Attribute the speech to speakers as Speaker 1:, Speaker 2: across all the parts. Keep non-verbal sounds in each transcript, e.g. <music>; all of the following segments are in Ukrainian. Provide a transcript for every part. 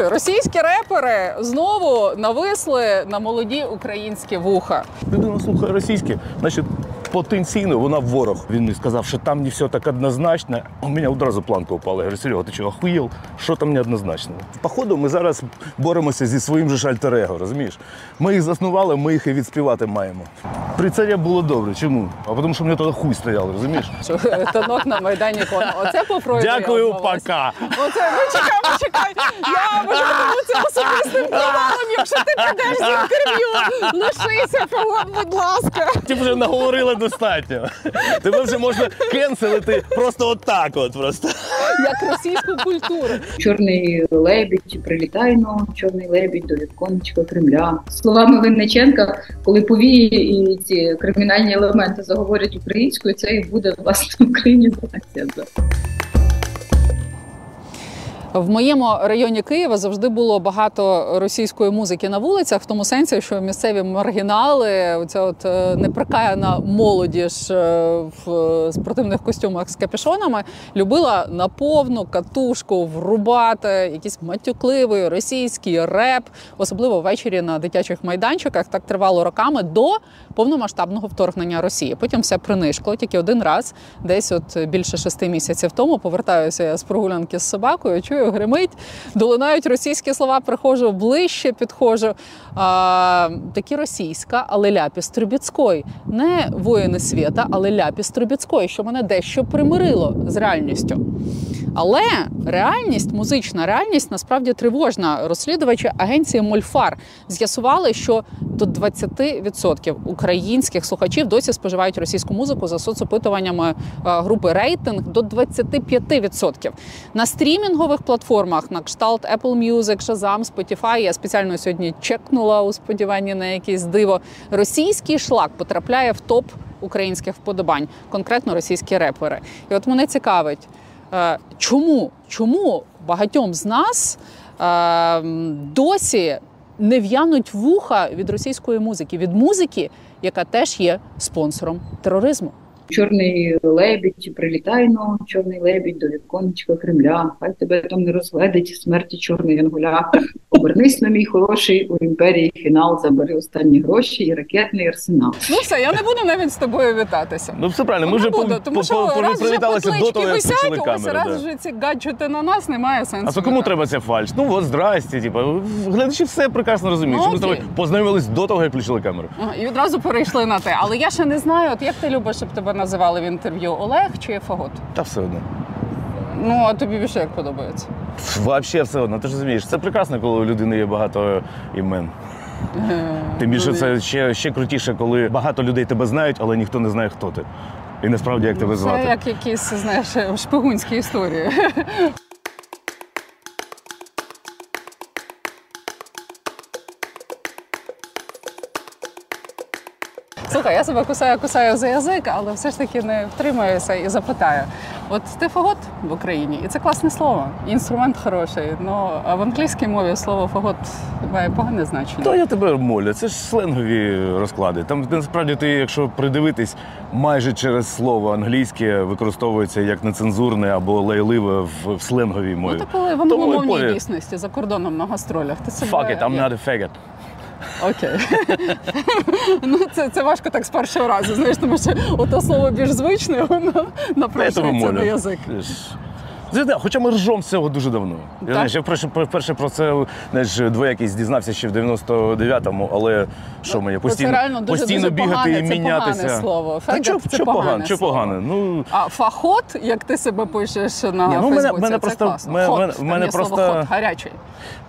Speaker 1: Слушай, російські репери знову нависли на молоді українські вуха.
Speaker 2: Людина слухає російське, значить потенційно вона ворог. Він мені сказав, що там не все так однозначно. У мене одразу планка упала. Я говорю, Серега, ти чого охуєл? Що там неоднозначно? Походу, ми зараз боремося зі своїм же ж альтер-его, розумієш? Ми їх заснували, ми їх і відспівати маємо. При царі було добре. Чому? А тому що мені тоді хуй стояв, розумієш? <laughs>
Speaker 1: Танок на майдані кону. Оце по Фройду
Speaker 2: Дякую, пока.
Speaker 1: Оце ну чекай, почекай. Я вважатиму це особистим провалом, якщо ти підеш з інтерв'ю. Лишися, будь ласка.
Speaker 2: Ти вже наговорила достатньо. Тебе вже можна кенселити просто отак. От просто.
Speaker 1: Як російську культуру.
Speaker 3: Чорний лебідь прилітай но, чорний лебідь до віконечка Кремля. Словами Винниченка, коли повії і ці кримінальні елементи заговорять українською, це і буде власне українізація.
Speaker 1: В моєму районі Києва завжди було багато російської музики на вулицях, в тому сенсі, що місцеві маргінали, оця от е, неприкаяна молодіж е, в спортивних костюмах з капюшонами, любила на повну катушку врубати якийсь матюкливий російський реп, особливо ввечері на дитячих майданчиках. Так тривало роками до повномасштабного вторгнення Росії. Потім все принишкло. Тільки один раз, десь от більше шести місяців тому, повертаюся я з прогулянки з собакою. Чую, гримить, долинають російські слова. Приходжу ближче, підходжу. А, такі російська, але ляпіс Трубіцької. Не воїни світа, але ляпіс Трубіцької, що мене дещо примирило з реальністю. Але реальність, музична реальність насправді тривожна. Розслідувачі агенції Мольфар з'ясували, що до 20% українських слухачів досі споживають російську музику за соцопитуваннями е, групи рейтинг до 25%. На стрімінгових платформах на кшталт Apple Music, Shazam, Spotify, я спеціально сьогодні чекнула у сподіванні на якесь диво. Російський шлак потрапляє в топ українських вподобань, конкретно російські репери. І от мене цікавить. Е, Чому? Чому багатьом з нас е, досі не в'януть вуха від російської музики, від музики, яка теж є спонсором тероризму?
Speaker 3: Чорний лебідь прилітай но, чорний лебідь до віконечка Кремля. Хай тебе там не розгледить смерті чорний янголя. Обернись на мій хороший у імперії фінал. Забери останні гроші і ракетний арсенал.
Speaker 1: Ну все, я не буду навіть з тобою вітатися.
Speaker 2: Ну все правильно, ми
Speaker 1: Ну,
Speaker 2: вже по-
Speaker 1: тому
Speaker 2: по-
Speaker 1: що
Speaker 2: по-
Speaker 1: раз
Speaker 2: привіталися до того, як
Speaker 1: висять,
Speaker 2: включили
Speaker 1: ось
Speaker 2: камеру.
Speaker 1: раз вже ці гаджети на нас немає сенсу.
Speaker 2: А то кому треба ця фальш? Ну от здрасте, типу, глядачі все прекрасно розуміють.
Speaker 1: Ну,
Speaker 2: ми з тобою познайомились до того, як включили камеру.
Speaker 1: Ага, І відразу перейшли на те. Але я ще не знаю, от як ти любиш, щоб тебе називали в інтерв'ю Олег чи Фагот?
Speaker 2: Та все одно.
Speaker 1: Ну а тобі більше як подобається?
Speaker 2: Взагалі все одно. Ти ж розумієш, це прекрасно, коли у людини є багато імен. Тим більше це ще, ще крутіше, коли багато людей тебе знають, але ніхто не знає, хто ти. І насправді як тебе
Speaker 1: Це як якісь, знаєш, шпигунські історії. Слухай, я себе кусаю, кусаю за язик, але все ж таки не втримаюся і запитаю. От ти фагот в Україні, і це класне слово, інструмент хороший. Ну а в англійській мові слово фагот має погане значення.
Speaker 2: Та я тебе молю, це ж сленгові розклади. Там насправді ти, якщо придивитись, майже через слово англійське використовується як нецензурне або лайливе в, в сленговій мові.
Speaker 1: Ну, так коли в англомовній дійсності за кордоном на гастролях. Ти себе
Speaker 2: Fuck it, I'm not a faggot.
Speaker 1: Окей. ну, це, це важко так з першого разу, знаєш, тому що ото слово більш звичне, воно напрошується на язик.
Speaker 2: Це, да, Хоча ми ржом з цього дуже давно. Я, знаєш, я вперше, вперше про це знаєш, двоякість дізнався ще в 99-му, але що мені постійно,
Speaker 1: це реально дуже,
Speaker 2: постійно
Speaker 1: дуже
Speaker 2: бігати
Speaker 1: погане,
Speaker 2: і
Speaker 1: це
Speaker 2: мінятися.
Speaker 1: погане слово.
Speaker 2: Та чо,
Speaker 1: це
Speaker 2: чо
Speaker 1: погане
Speaker 2: погано, чо
Speaker 1: слово.
Speaker 2: Ну,
Speaker 1: А фахот, як ти себе пишеш на
Speaker 2: Ні, ну, мене-
Speaker 1: Фейсбуці,
Speaker 2: мене
Speaker 1: це
Speaker 2: просто-
Speaker 1: класно.
Speaker 2: мене-
Speaker 1: Хот,
Speaker 2: мене- мене
Speaker 1: є слово хот, гарячий.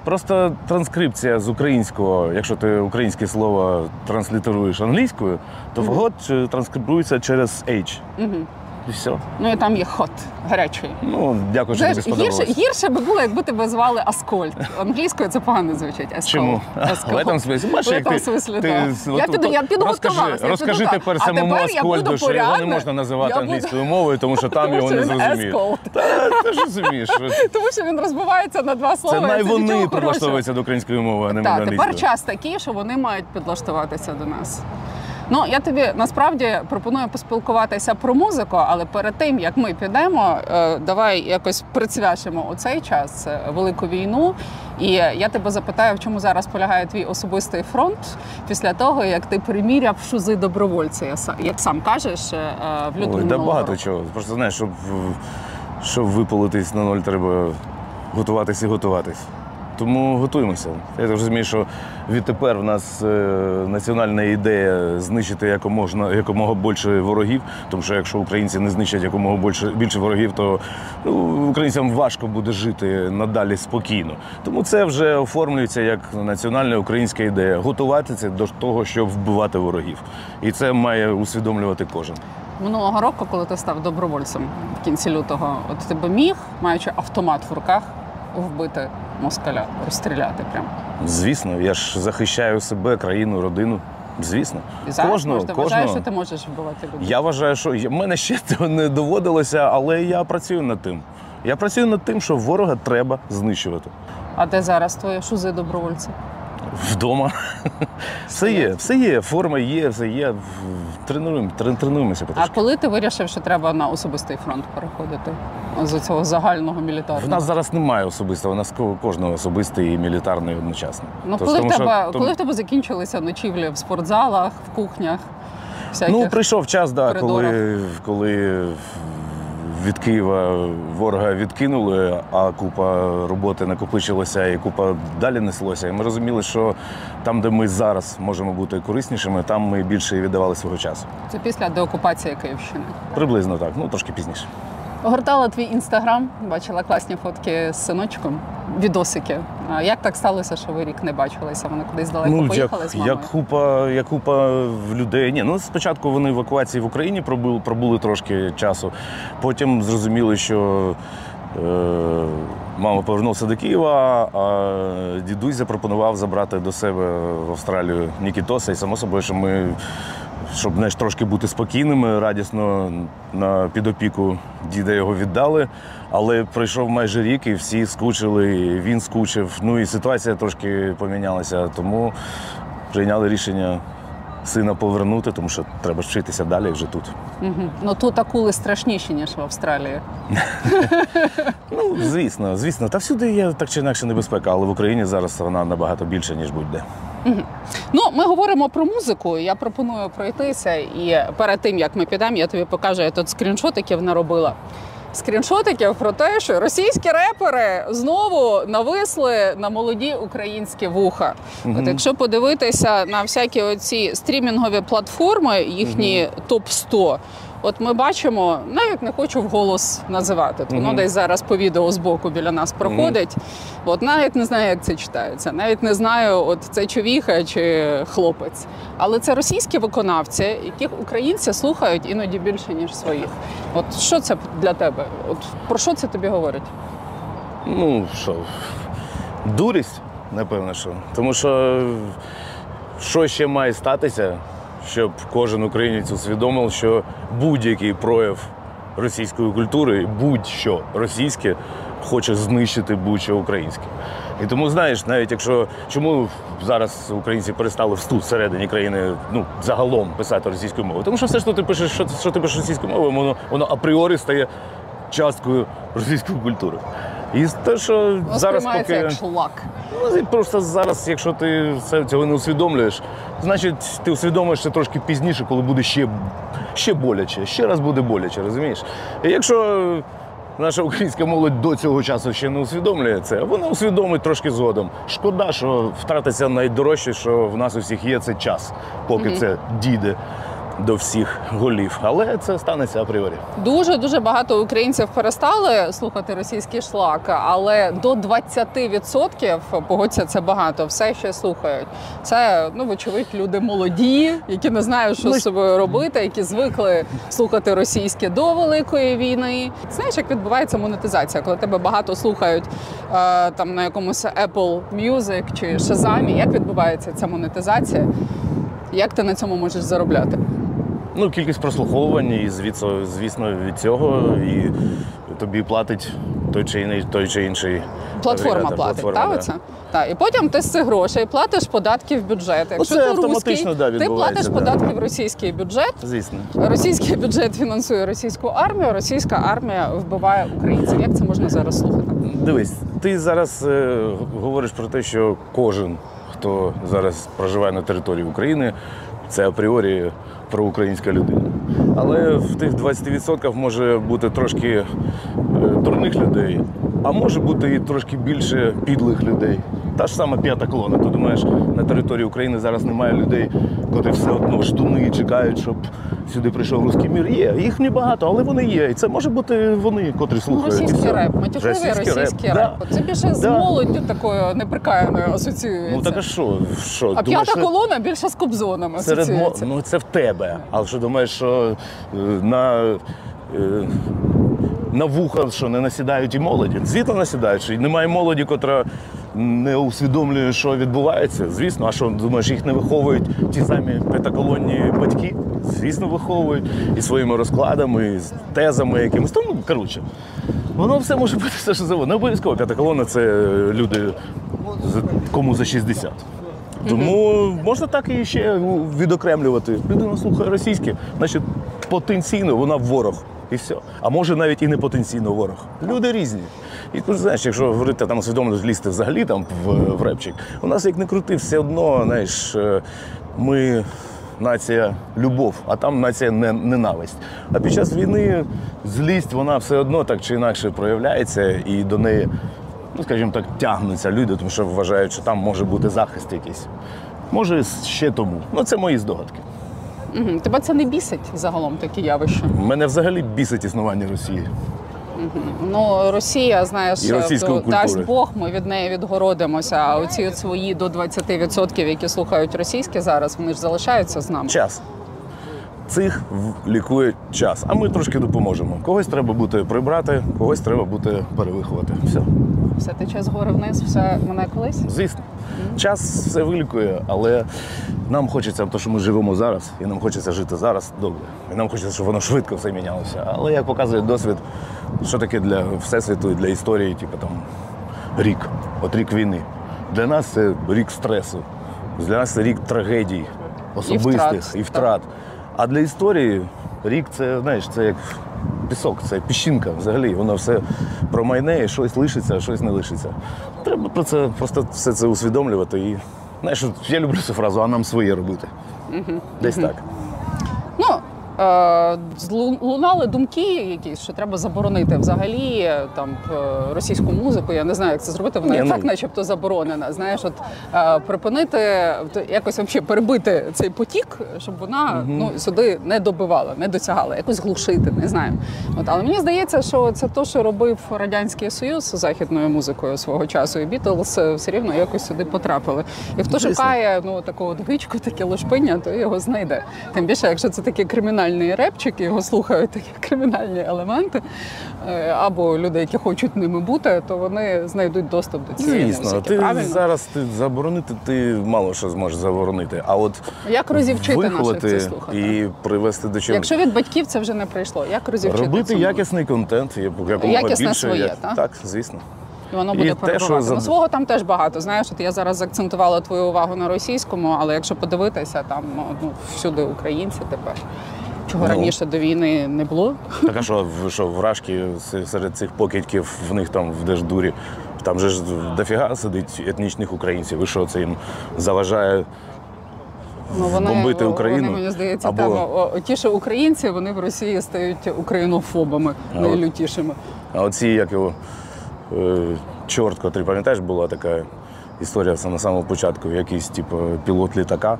Speaker 2: Просто транскрипція з українського, якщо ти українське слово транслітеруєш англійською, то фагот е, транскрибується через H.
Speaker 1: Мгм.
Speaker 2: І все.
Speaker 1: Ну і там є хот, гарячий.
Speaker 2: Ну, дякую, що тобі сподобалось.
Speaker 1: гірше, гірше би було, якби тебе звали Аскольд. Англійською це погано звучить. Аскольд.
Speaker 2: Чому?
Speaker 1: Аскольд.
Speaker 2: В этом смислі. Бачиш, як ти-
Speaker 1: смислі,
Speaker 2: ти
Speaker 1: так. Я піду- я
Speaker 2: от
Speaker 1: підготувалася,
Speaker 2: Розкажи,
Speaker 1: я
Speaker 2: розкажи тепер
Speaker 1: А
Speaker 2: самому
Speaker 1: тепер
Speaker 2: Аскольду, що його не можна називати
Speaker 1: буду-
Speaker 2: англійською мовою, тому що там його не зрозуміють. Та ти ж розумієш.
Speaker 1: Тому що він розбивається на два слова.
Speaker 2: Це най вони прилаштовуються до української мови, а не до
Speaker 1: Так, тепер час такий, що вони мають підлаштуватися до нас. Ну я тобі насправді пропоную поспілкуватися про музику, але перед тим як ми підемо, е, давай якось присвячимо у цей час е, велику війну. І я тебе запитаю, в чому зараз полягає твій особистий фронт після того, як ти приміряв шузи добровольця, як сам кажеш, е, в лютому
Speaker 2: Ой, да багато
Speaker 1: року.
Speaker 2: чого. Просто знаєш, щоб, щоб випалитись на ноль, треба готуватись і готуватись. Тому готуємося. Я розумію, що відтепер в нас е, національна ідея знищити якомога, якомога більше ворогів. Тому що якщо українці не знищать якомога більше, більше ворогів, то ну, українцям важко буде жити надалі спокійно. Тому це вже оформлюється як національна українська ідея готуватися до того, щоб вбивати ворогів. І це має усвідомлювати кожен.
Speaker 1: Минулого року, коли ти став добровольцем в кінці лютого, от ти би міг, маючи автомат в руках, вбити москаля, розстріляти прямо.
Speaker 2: Звісно, я ж захищаю себе, країну, родину. Звісно,
Speaker 1: І зараз
Speaker 2: кожного,
Speaker 1: можна, кожного. вважаєш, що ти можеш вбивати людей.
Speaker 2: Я вважаю, що в мене ще <laughs> цього не доводилося, але я працюю над тим. Я працюю над тим, що ворога треба знищувати.
Speaker 1: А де зараз твої шузи добровольці?
Speaker 2: Вдома. Все є, все є, форма є, все є. Тренуємо, трен- тренуємося
Speaker 1: А
Speaker 2: потрошки.
Speaker 1: коли ти вирішив, що треба на особистий фронт переходити з цього загального мілітарного?
Speaker 2: В нас зараз немає особистого, у нас ко- кожного особистий і мілітарний одночасно.
Speaker 1: Ну,
Speaker 2: Тож
Speaker 1: коли, в
Speaker 2: тому що-
Speaker 1: тебе,
Speaker 2: тому-
Speaker 1: коли в тебе закінчилися ночівлі в спортзалах, в кухнях, всяких...
Speaker 2: Ну, прийшов час, да, коли, коли від Києва ворога відкинули, а купа роботи накопичилася і купа далі неслося. І ми розуміли, що там, де ми зараз можемо бути кориснішими, там ми більше і віддавали свого часу.
Speaker 1: Це після деокупації Київщини.
Speaker 2: Приблизно так, ну трошки пізніше.
Speaker 1: Огортала твій інстаграм, бачила класні фотки з синочком, відосики. А як так сталося, що ви рік не бачилися? Вони кудись далеко
Speaker 2: ну,
Speaker 1: поїхали
Speaker 2: як,
Speaker 1: з мамою?
Speaker 2: як купа, як купа в людей. Ні, ну спочатку вони в евакуації в Україні пробули, пробули трошки часу. Потім зрозуміли, що е, мама повернувся до Києва, а дідусь запропонував забрати до себе в Австралію Нікітоса. І само собою, що ми. Щоб знаєш, трошки бути спокійними, радісно на підопіку діда його віддали. Але пройшов майже рік, і всі скучили, і він скучив. Ну і ситуація трошки помінялася. Тому прийняли рішення сина повернути, тому що треба ж вчитися далі вже тут.
Speaker 1: Угу. Ну тут акули страшніші, ніж в Австралії. <laughs>
Speaker 2: Ну, звісно, звісно, та всюди є так чи інакше небезпека, але в Україні зараз вона набагато більше, ніж будь-де.
Speaker 1: Ну, ми говоримо про музику. Я пропоную пройтися. І перед тим як ми підемо, я тобі покажу, я тут скріншотиків наробила. Скріншотиків про те, що російські репери знову нависли на молоді українські вуха. От якщо подивитися на всякі оці стрімінгові платформи, їхні топ 100 От ми бачимо, навіть не хочу вголос називати. Воно
Speaker 2: Мгм.
Speaker 1: десь зараз по відео з боку біля нас проходить. От навіть не знаю, як це читається. Навіть не знаю, от це човіха чи хлопець. Але це російські виконавці, яких українці слухають іноді більше ніж своїх. От що це для тебе? От про що це тобі говорить?
Speaker 2: Ну що, дурість, напевно, що. Тому що що ще має статися, щоб кожен українець усвідомив, що будь-який прояв російської культури, будь-що російське, хоче знищити будь-що українське. І тому, знаєш, навіть якщо чому зараз українці перестали тут всередині країни ну загалом писати російською мовою, тому що все, що ти пишеш, що, що ти пишеш російською мовою, воно воно апріорі стає часткою російської культури. І те, що зараз поки
Speaker 1: як шлак.
Speaker 2: Ну, і просто зараз, якщо ти це, цього не усвідомлюєш, значить ти усвідомиш це трошки пізніше, коли буде ще, ще боляче, ще раз буде боляче, розумієш? І якщо наша українська молодь до цього часу ще не усвідомлює це, вона усвідомить трошки згодом. Шкода, що втратиться найдорожче, що в нас усіх є, це час, поки це дійде до всіх голів. Але це станеться апріорі.
Speaker 1: Дуже дуже багато українців перестали слухати російський шлак, але до 20% погодься це багато. Все ще слухають. Це ну вочевидь люди молоді, які не знають, що
Speaker 2: Ну,
Speaker 1: з собою робити, які звикли слухати російське до великої війни. Знаєш, як відбувається монетизація, коли тебе багато слухають е, там на якомусь Apple Music чи Shazam, Як відбувається ця монетизація? Як ти на цьому можеш заробляти?
Speaker 2: Ну, кількість прослуховувань, і звісно, звісно, від цього і тобі платить той чи інший, той чи інший
Speaker 1: Платформа
Speaker 2: агрегатор,
Speaker 1: платить,
Speaker 2: платформа,
Speaker 1: та
Speaker 2: да.
Speaker 1: оце? Так, і потім ти з цих грошей платиш податки в бюджет. Якщо
Speaker 2: це
Speaker 1: ти
Speaker 2: автоматично,
Speaker 1: русський,
Speaker 2: да,
Speaker 1: ти платиш
Speaker 2: да.
Speaker 1: податки в російський бюджет.
Speaker 2: Звісно.
Speaker 1: Російський бюджет фінансує російську армію, російська армія вбиває українців. Як це можна зараз слухати?
Speaker 2: Дивись, ти зараз е, говориш про те, що кожен, хто зараз проживає на території України, це апріорі проукраїнська людина. Але в тих 20% може бути трошки е, дурних людей, а може бути і трошки більше підлих людей. Та ж сама п'ята колона. Ти думаєш, на території України зараз немає людей, котрі все одно ждуни і чекають, щоб сюди прийшов руський мір. Є, їх небагато, але вони є. І це може бути вони, котрі
Speaker 1: Ну,
Speaker 2: слухають.
Speaker 1: російський реп, матюкливий російський реп.
Speaker 2: Да.
Speaker 1: Це більше з
Speaker 2: Да.
Speaker 1: молоддю такою неприкаяною асоціюється.
Speaker 2: Ну так а що? що?
Speaker 1: а
Speaker 2: Думаєш,
Speaker 1: п'ята
Speaker 2: що
Speaker 1: колона більше з кобзонами
Speaker 2: серед
Speaker 1: асоціюється.
Speaker 2: Ну це в тебе. Але що думаєш, що е, на, е, на вуха що не насідають і молоді? Звісно, насідають. Що немає молоді, котра не усвідомлює, що відбувається. Звісно, а що думаєш, їх не виховують ті самі п'ятиколонні батьки? Звісно, виховують і своїми розкладами, і з тезами якимись. Тому, коротше, воно все може бути все, що завгодно. Не обов'язково п'ятаколона це люди, кому за 60. Тому можна так і ще відокремлювати. Людина слухає російське, значить потенційно вона ворог. І все. А може навіть і не потенційно ворог. Люди різні. І знаєш, якщо говорити там свідомо лізти взагалі там в, в репчик, у нас як не крути, все одно, знаєш, е, ми нація любов, а там нація ненависть. А під час війни злість вона все одно так чи інакше проявляється і до неї ну, скажімо так, тягнуться люди, тому що вважають, що там може бути захист якийсь. Може, ще тому. Ну, це мої здогадки.
Speaker 1: Тебе це не бісить загалом такі явища?
Speaker 2: Мене взагалі бісить існування Росії.
Speaker 1: Ну, Росія, знаєш,
Speaker 2: І російської
Speaker 1: то, дасть. Бог, ми від неї відгородимося. А оці от свої до 20%, які слухають російське зараз, вони ж залишаються з нами.
Speaker 2: Час. Цих лікує час. А ми трошки допоможемо. Когось треба буде прибрати, когось треба буде перевиховати. Все.
Speaker 1: Все тече згори вниз, все мене колись.
Speaker 2: Звісно. Час все вилікує, але нам хочеться, тому що ми живемо зараз, і нам хочеться жити зараз добре. І нам хочеться, щоб воно швидко все мінялося. Але як показує досвід, що таке для всесвіту і для історії, типу там рік, от рік війни. Для нас це рік стресу, для нас це рік трагедій особистих
Speaker 1: втрат,
Speaker 2: і втрат. А для історії рік це, знаєш, це як пісок, це піщинка взагалі. Воно все промайне, і щось лишиться, а щось не лишиться. Треба про це просто все це усвідомлювати. І знаєш, я люблю цю фразу, а нам своє робити. Десь так.
Speaker 1: Ну, лунали думки якісь, що треба заборонити взагалі е, там е, російську музику. Я не знаю, як це зробити. Вона
Speaker 2: Ні,
Speaker 1: і
Speaker 2: ну-
Speaker 1: так, начебто, заборонена. Знаєш, от е, припинити якось вообще перебити цей потік, щоб вона ну сюди не добивала, не досягала, якось глушити, не знаю. От, але мені здається, що це те, що робив радянський союз з західною музикою свого часу, і Бітлз е, все рівно якось сюди потрапили. І хто
Speaker 2: Звісно.
Speaker 1: шукає ну таку от гичку, таке лошпиння, то його знайде. Тим більше, якщо це такий кримінальний репчик, і його слухають такі <laughs> кримінальні елементи, е, або люди, які хочуть ними бути, то вони знайдуть доступ до цієї
Speaker 2: Звісно,
Speaker 1: музики.
Speaker 2: ти
Speaker 1: правильно?
Speaker 2: зараз ти заборонити, ти мало що зможеш заборонити. А от
Speaker 1: Як розівчити наших це слухати?
Speaker 2: і привести до чого.
Speaker 1: Якщо від батьків це вже не прийшло, як розівчити
Speaker 2: Робити
Speaker 1: цьому?
Speaker 2: якісний контент, якомога більше.
Speaker 1: своє,
Speaker 2: як-
Speaker 1: так?
Speaker 2: так, звісно.
Speaker 1: І воно буде перебувати.
Speaker 2: що
Speaker 1: Ну, свого там теж багато. Знаєш, от я зараз акцентувала твою увагу на російському, але якщо подивитися, там ну, всюди українці тепер. Чого
Speaker 2: Ну.
Speaker 1: раніше до війни не було.
Speaker 2: Так а що, що вражки серед цих покидьків в них там в Держдурі, там же ж дофіга сидить етнічних українців. І що це їм заважає
Speaker 1: Ну, вони,
Speaker 2: бомбити
Speaker 1: вони,
Speaker 2: Україну?
Speaker 1: мені здається,
Speaker 2: Або-
Speaker 1: там ті, що українці, вони в Росії стають українофобами,
Speaker 2: А
Speaker 1: найлютішими.
Speaker 2: А оці, як його е, чорт, котрий, пам'ятаєш, була така історія на самому початку, якийсь типу, пілот літака.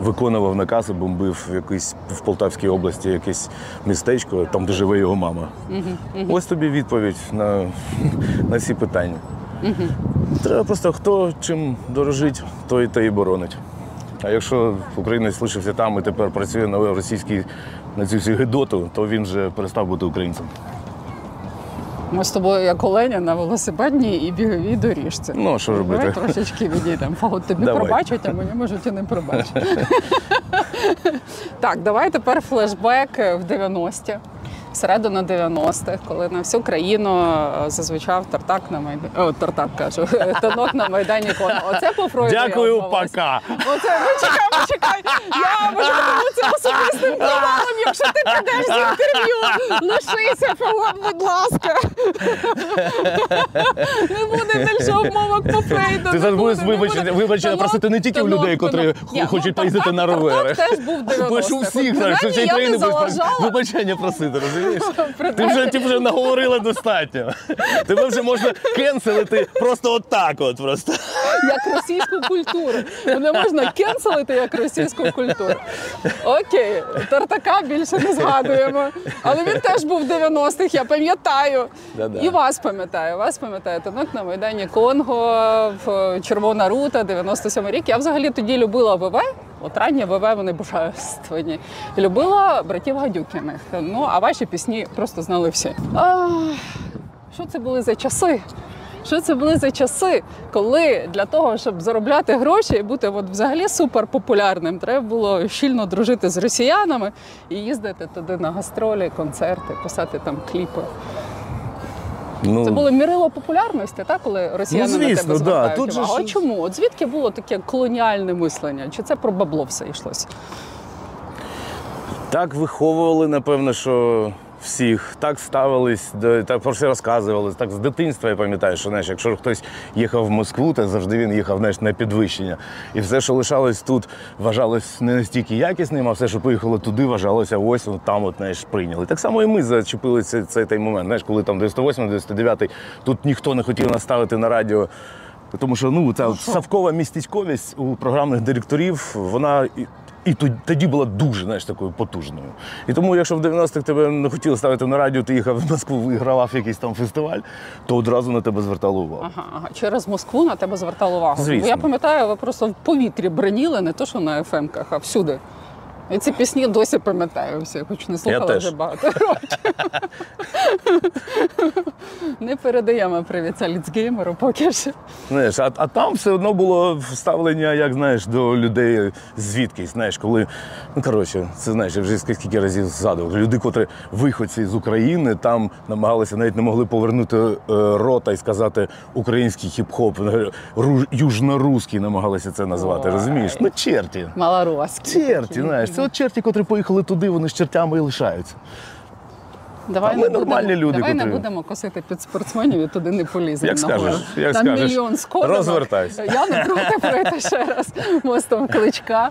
Speaker 2: Виконував наказ і бомбив якийсь в Полтавській області якесь містечко, там де живе його мама. Ось тобі відповідь на, <laughs> на ці питання. Треба просто хто чим дорожить, той те і боронить. А якщо українець лишився там і тепер працює на російській на цю всю гидоту, то він вже перестав бути українцем.
Speaker 1: Ми з тобою, як оленя, на велосипедній і біговій доріжці.
Speaker 2: Ну, що робити?
Speaker 1: трошечки відійдемо. От тобі
Speaker 2: Давай.
Speaker 1: пробачать, а мені можуть і не пробачити. <laughs> так, давай тепер флешбек в 90-ті. Середина 90-х, коли на всю країну е, зазвучав тартак на майдані. О, тартак кажу, <laughs> танок на майдані кону. Оце по Фройду.
Speaker 2: Дякую, пока.
Speaker 1: Оце почекай, почекай. Я можу це особистим каналом, якщо ти підеш з інтерв'ю. Лишися, будь ласка. Не буде більше обмовок по Фрейду.
Speaker 2: Ти зараз будеш вибачення, вибачення просити не тільки в людей, котрі хочуть
Speaker 1: ну,
Speaker 2: поїздити на.
Speaker 1: Тартак теж був 90-х.
Speaker 2: Будеш у всіх зараз, що країни будеш вибачення просити, розумієш? <laughs> Ти вже, ти вже наговорила достатньо. Тебе вже можна кенселити просто отак от просто.
Speaker 1: як російську культуру. Не можна кенселити як російську культуру. Окей, Тартака більше не згадуємо. Але він теж був в 90-х, я пам'ятаю.
Speaker 2: Да-да.
Speaker 1: І вас пам'ятаю. Вас пам'ятаю. Танок на Майдані Конго, в Червона Рута, 97 рік. Я взагалі тоді любила ВВ. От ранні ВВ вони божественні. Любила братів Гадюкіних. Ну, а ваші пісні просто знали всі. Ах, що це були за часи? Що це були за часи, коли для того, щоб заробляти гроші і бути от взагалі суперпопулярним, треба було щільно дружити з росіянами і їздити туди на гастролі, концерти, писати там кліпи.
Speaker 2: Ну,
Speaker 1: Це було мірило популярності, так, коли росіяни
Speaker 2: Ну, звісно,
Speaker 1: на тебе
Speaker 2: да.
Speaker 1: звертають
Speaker 2: Тут же.
Speaker 1: А чому? От звідки було таке колоніальне мислення? Чи це про бабло все йшлося?
Speaker 2: Так виховували, напевно, що всіх так ставились, до- так про все розказували. Так з дитинства я пам'ятаю, що знаєш, якщо хтось їхав в Москву, то завжди він їхав знаєш, на підвищення. І все, що лишалось тут, вважалось не настільки якісним, а все, що поїхало туди, вважалося ось от там, от знаєш, прийняли. Так само і ми зачепили цей, цей той момент. Знаєш, коли там 98-99, тут ніхто не хотів нас ставити на радіо. Тому що ну ця от савкова містечковість у програмних директорів, вона і, тоді була дуже знаєш, такою потужною. І тому, якщо в 90-х тебе не хотіли ставити на радіо, ти їхав в Москву, вигравав якийсь там фестиваль, то одразу на тебе звертали увагу.
Speaker 1: Ага, ага. Через Москву на тебе звертали увагу.
Speaker 2: Звісно.
Speaker 1: Бо я пам'ятаю, ви просто в повітрі броніли, не то, що на ФМ-ках, а всюди. І ці пісні досі пам'ятаю всі, хоч не слухала
Speaker 2: теж.
Speaker 1: вже багато років. Не передаємо привіт Аліцгеймеру поки що.
Speaker 2: Знаєш, а, а там все одно було ставлення, як знаєш, до людей звідкись. Знаєш, коли ну коротше, це знаєш, я вже скільки разів згадував. Люди, котрі виходці з України, там намагалися навіть не могли повернути е, рота і сказати український хіп-хоп, ру- южноруський намагалися це назвати.
Speaker 1: Ой.
Speaker 2: Розумієш? Ну черті.
Speaker 1: Малороські.
Speaker 2: Черті, знаєш, це от черті, котрі поїхали туди, вони з чертями і лишаються.
Speaker 1: Давай,
Speaker 2: А ми
Speaker 1: не будемо,
Speaker 2: люди,
Speaker 1: давай не будемо косити під спортсменів і туди не поліземо.
Speaker 2: Як скажеш, як
Speaker 1: Там
Speaker 2: скажеш.
Speaker 1: мільйон сходинок.
Speaker 2: Розвертайся.
Speaker 1: Я не проти пройти ще раз мостом кличка.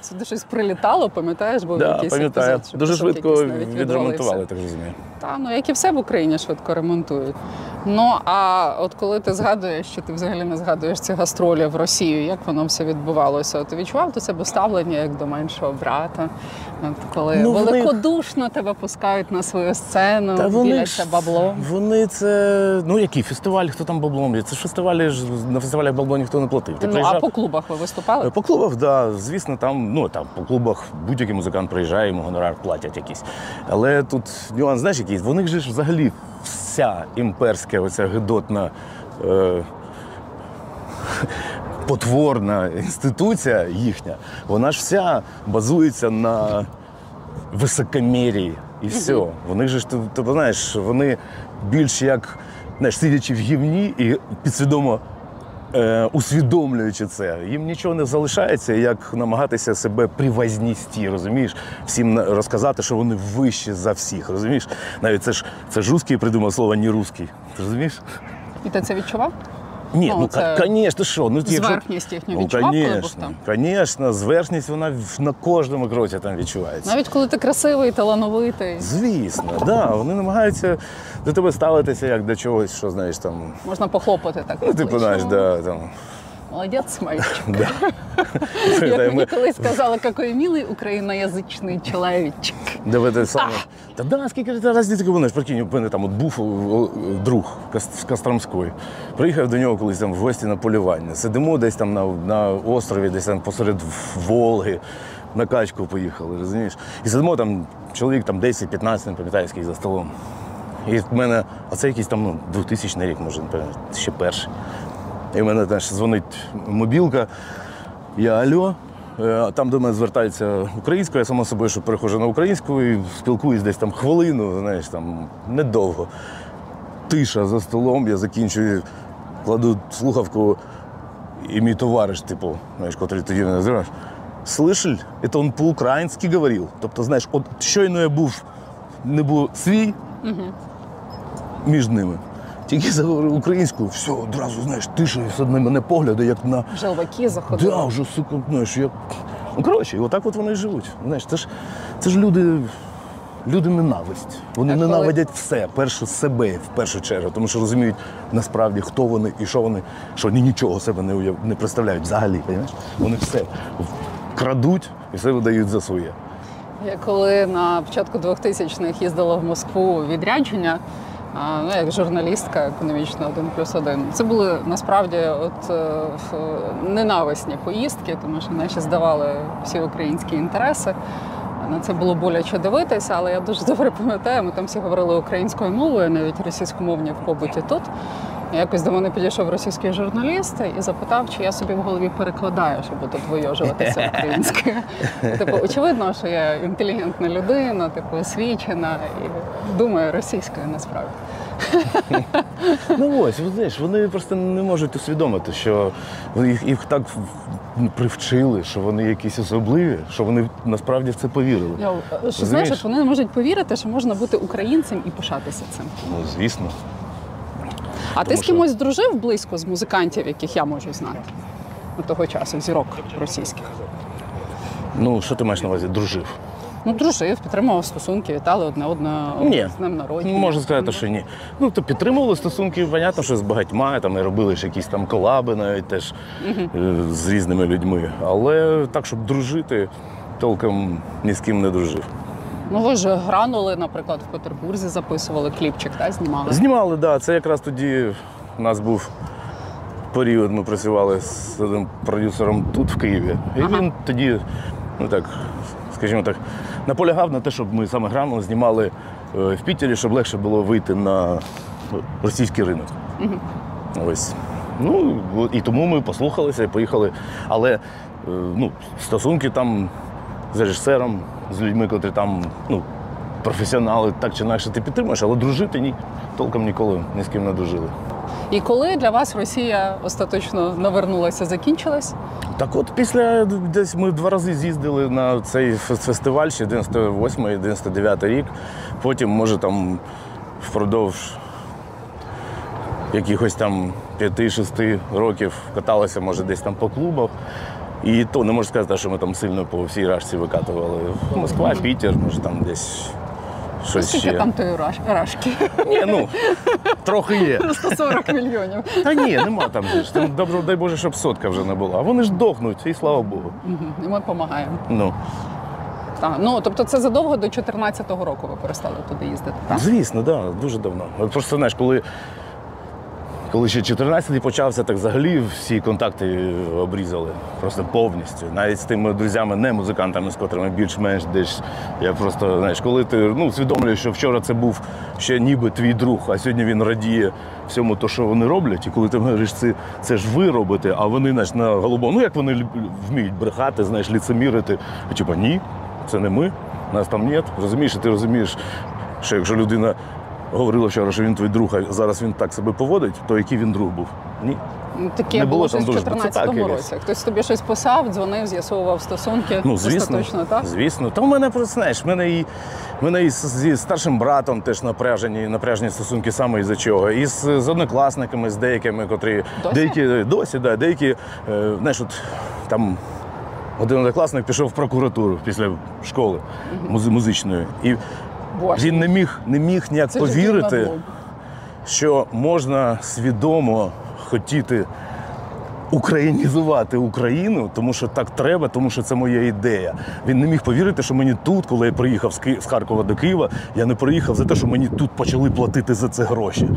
Speaker 1: Сюди щось прилітало, пам'ятаєш, був
Speaker 2: Да,
Speaker 1: якийсь
Speaker 2: пам'ятаю.
Speaker 1: епізод,
Speaker 2: Дуже швидко відремонтували, так розумію.
Speaker 1: Та, ну як і все в Україні швидко ремонтують. Ну а от коли ти згадуєш, що ти взагалі не згадуєш ці гастролі в Росію, як воно все відбувалося? Ти відчував до себе ставлення як до меншого брата? От коли
Speaker 2: Ну, вони-
Speaker 1: великодушно тебе пускають на свою сцену, діляться баблом.
Speaker 2: Вони це. Ну який фестиваль, хто там баблом? є? Це ж фестивалі ж на фестивалях бабло ніхто не платив. Ти
Speaker 1: Ну, а по клубах ви виступали?
Speaker 2: По клубах, да, звісно, там, ну там по клубах будь-який музикант приїжджає, йому гонорар платять якийсь. Але тут нюанс, знаєш, який? В них ж взагалі вся імперська, оця гидотна. Е- Потворна інституція їхня, вона ж вся базується на високомірії. І все. Вони ж ти, ти знаєш, вони більш як знаєш, сидячи в гівні і підсвідомо е, усвідомлюючи це, їм нічого не залишається, як намагатися себе привозністи, розумієш? Всім розказати, що вони вищі за всіх, розумієш? Навіть це ж це ж русський придумав слово не русський. Ти розумієш?
Speaker 1: І ти це відчував?
Speaker 2: Ні,
Speaker 1: Ну,
Speaker 2: ну, конечно, що? Ну,
Speaker 1: Зверхність їхню
Speaker 2: Ну,
Speaker 1: відчував, коли був там?
Speaker 2: конечно, зверхність вона на кожному кроці там відчувається.
Speaker 1: Навіть коли ти красивий, талановитий,
Speaker 2: Звісно, да. Вони намагаються до тебе ставитися як до чогось, що знаєш там.
Speaker 1: можна похлопати так.
Speaker 2: Ну, типу, знаєш, да, там.
Speaker 1: Молодець, мальчик.
Speaker 2: Да.
Speaker 1: Як мені колись сказали, який милий україноязичний чоловічик.
Speaker 2: Де ви те саме. Та да, скільки разів ти знаєш, прикинь, у мене там от був друг з Костромської. Приїхав до нього колись там в гості на полювання. Сидимо десь там на, на острові, десь там посеред Волги. На качку поїхали, розумієш? І сидимо там чоловік там 10-15, не пам'ятаю, скільки за столом. І в мене, а це якийсь там ну, 2000 рік, може, ще перший. І в мене теж дзвонить мобілка. Я алло, е, там до мене звертається українською, я само собою, що перехожу на українську і спілкуюсь десь там хвилину, знаєш, там недовго. Тиша за столом, я закінчую, кладу слухавку, і мій товариш, типу, знаєш, котрий тоді не називаєш, слышаль, це він по-українськи говорив. Тобто, знаєш, от щойно я був, не був свій між ними. Тільки заговорив українською, все, одразу, знаєш, тиша, і все на мене погляди, як на.
Speaker 1: Желваки заходили.
Speaker 2: Да, вже сука, знаєш, як. Ну, коротше, і отак от вони і живуть. Знаєш, це ж, це ж люди, люди ненависть. Вони
Speaker 1: А коли-
Speaker 2: ненавидять все, перше себе в першу чергу, тому що розуміють насправді, хто вони і що вони, що вони нічого себе не, уяв... не представляють взагалі. Розумієш? Вони все крадуть і все видають за своє.
Speaker 1: Я коли на початку 2000-х їздила в Москву відрядження, ну, як журналістка економічна 1 плюс 1, це були насправді от, е, ненависні поїздки, тому що наші здавали всі українські інтереси. На це було боляче дивитися, але я дуже добре пам'ятаю, ми там всі говорили українською мовою, навіть російськомовні в побуті тут. Якось до мене підійшов російський журналіст і запитав, чи я собі в голові перекладаю, щоб тут вийожуватися <laughs> українською. Типу, очевидно, що я інтелігентна людина, типу, освічена і думаю російською насправді. <laughs>
Speaker 2: Ну ось, знаєш, вони просто не можуть усвідомити, що їх, їх так привчили, що вони якісь особливі, що вони насправді в це повірили.
Speaker 1: Я, що знаєш, вони не можуть повірити, що можна бути українцем і пишатися цим.
Speaker 2: Ну, звісно.
Speaker 1: А ти з
Speaker 2: що-
Speaker 1: кимось дружив близько з музикантів, яких я можу знати? До того часу, зірок російських.
Speaker 2: Ну, що ти маєш на увазі? Дружив?
Speaker 1: Ну, дружив, підтримував стосунки, вітали одне одне
Speaker 2: Ні.
Speaker 1: з днем народження.
Speaker 2: Можна сказати, що ні. Ну, то підтримували стосунки, понятно, що з багатьма, там і робили ж якісь там колаби навіть теж е, з різними людьми. Але так, щоб дружити, толком ні з ким не дружив.
Speaker 1: Ну ви ж гранули, наприклад, в Петербурзі записували кліпчик, та знімали.
Speaker 2: Знімали, так. Да, це якраз тоді у нас був період, ми працювали з одним продюсером тут, в Києві. І
Speaker 1: Ага.
Speaker 2: він тоді, ну так, скажімо так, наполягав на те, щоб ми саме гранули, знімали е, в Пітері, щоб легше було вийти на російський ринок. Ось. Ну, і тому ми послухалися і поїхали. Але е, ну, стосунки там з режисером, з людьми, котрі там ну, професіонали, так чи інакше ти підтримуєш, але дружити ні. Толком ніколи ні з ким не дружили.
Speaker 1: І коли для вас Росія остаточно навернулася, закінчилась?
Speaker 2: Так от після десь ми два рази з'їздили на цей фестиваль ще 98 99 рік. Потім, може, там впродовж якихось там 5-6 років каталися, може, десь там по клубах. І то не можу сказати, що ми там сильно по всій рашці викатували. Москва, Пітер, може там десь щось
Speaker 1: Скільки
Speaker 2: ще.
Speaker 1: там тої раш... рашки?
Speaker 2: Ні, ну, трохи є. <laughs>
Speaker 1: 140 мільйонів.
Speaker 2: Та ні, нема там. Там, дай Боже, щоб сотка вже не була. А вони ж дохнуть, і слава Богу.
Speaker 1: І ми допомагаємо.
Speaker 2: Ну.
Speaker 1: Так. Ну, тобто це задовго до 14-го року ви перестали туди їздити. Так?
Speaker 2: Звісно, так, да, дуже давно. Просто знаєш, коли, коли ще 14-й почався, так взагалі всі контакти обрізали просто повністю. Навіть з тими друзями, не музикантами, з котрими більш-менш десь. Я просто, знаєш, коли ти ну, усвідомлюєш, що вчора це був ще ніби твій друг, а сьогодні він радіє всьому, то, що вони роблять. І коли ти говориш, це, це ж ви робите, а вони знаєш, на голубому, ну як вони вміють брехати, знаєш, ліцемірити. Типа ні, це не ми, нас там нет. Розумієш, і ти розумієш, що якщо людина говорила вчора, що він твій друг, а зараз він так себе поводить, то який він друг був? Ні.
Speaker 1: Ну, Таке
Speaker 2: Не
Speaker 1: було
Speaker 2: було
Speaker 1: щось
Speaker 2: там
Speaker 1: в
Speaker 2: дружби. Це так
Speaker 1: році. Хтось тобі щось писав, дзвонив, з'ясовував стосунки.
Speaker 2: Ну, звісно,
Speaker 1: Остаточно, так?
Speaker 2: звісно. Та в мене просто знаєш, в мене і в мене і зі старшим братом теж напряжені, напряжені стосунки саме із-за чого. І з, з однокласниками, з деякими, котрі
Speaker 1: Досі?
Speaker 2: деякі досі, да, деякі, е, знаєш, от там. Один однокласник пішов в прокуратуру після школи музичної. І
Speaker 1: Боже,
Speaker 2: він не міг, не міг ніяк
Speaker 1: це
Speaker 2: повірити. що можна свідомо хотіти українізувати Україну, тому що так треба, тому що це моя ідея. Він не міг повірити, що мені тут, коли я приїхав з Харкова до Києва, я не приїхав за те, що мені тут почали платити за це гроші.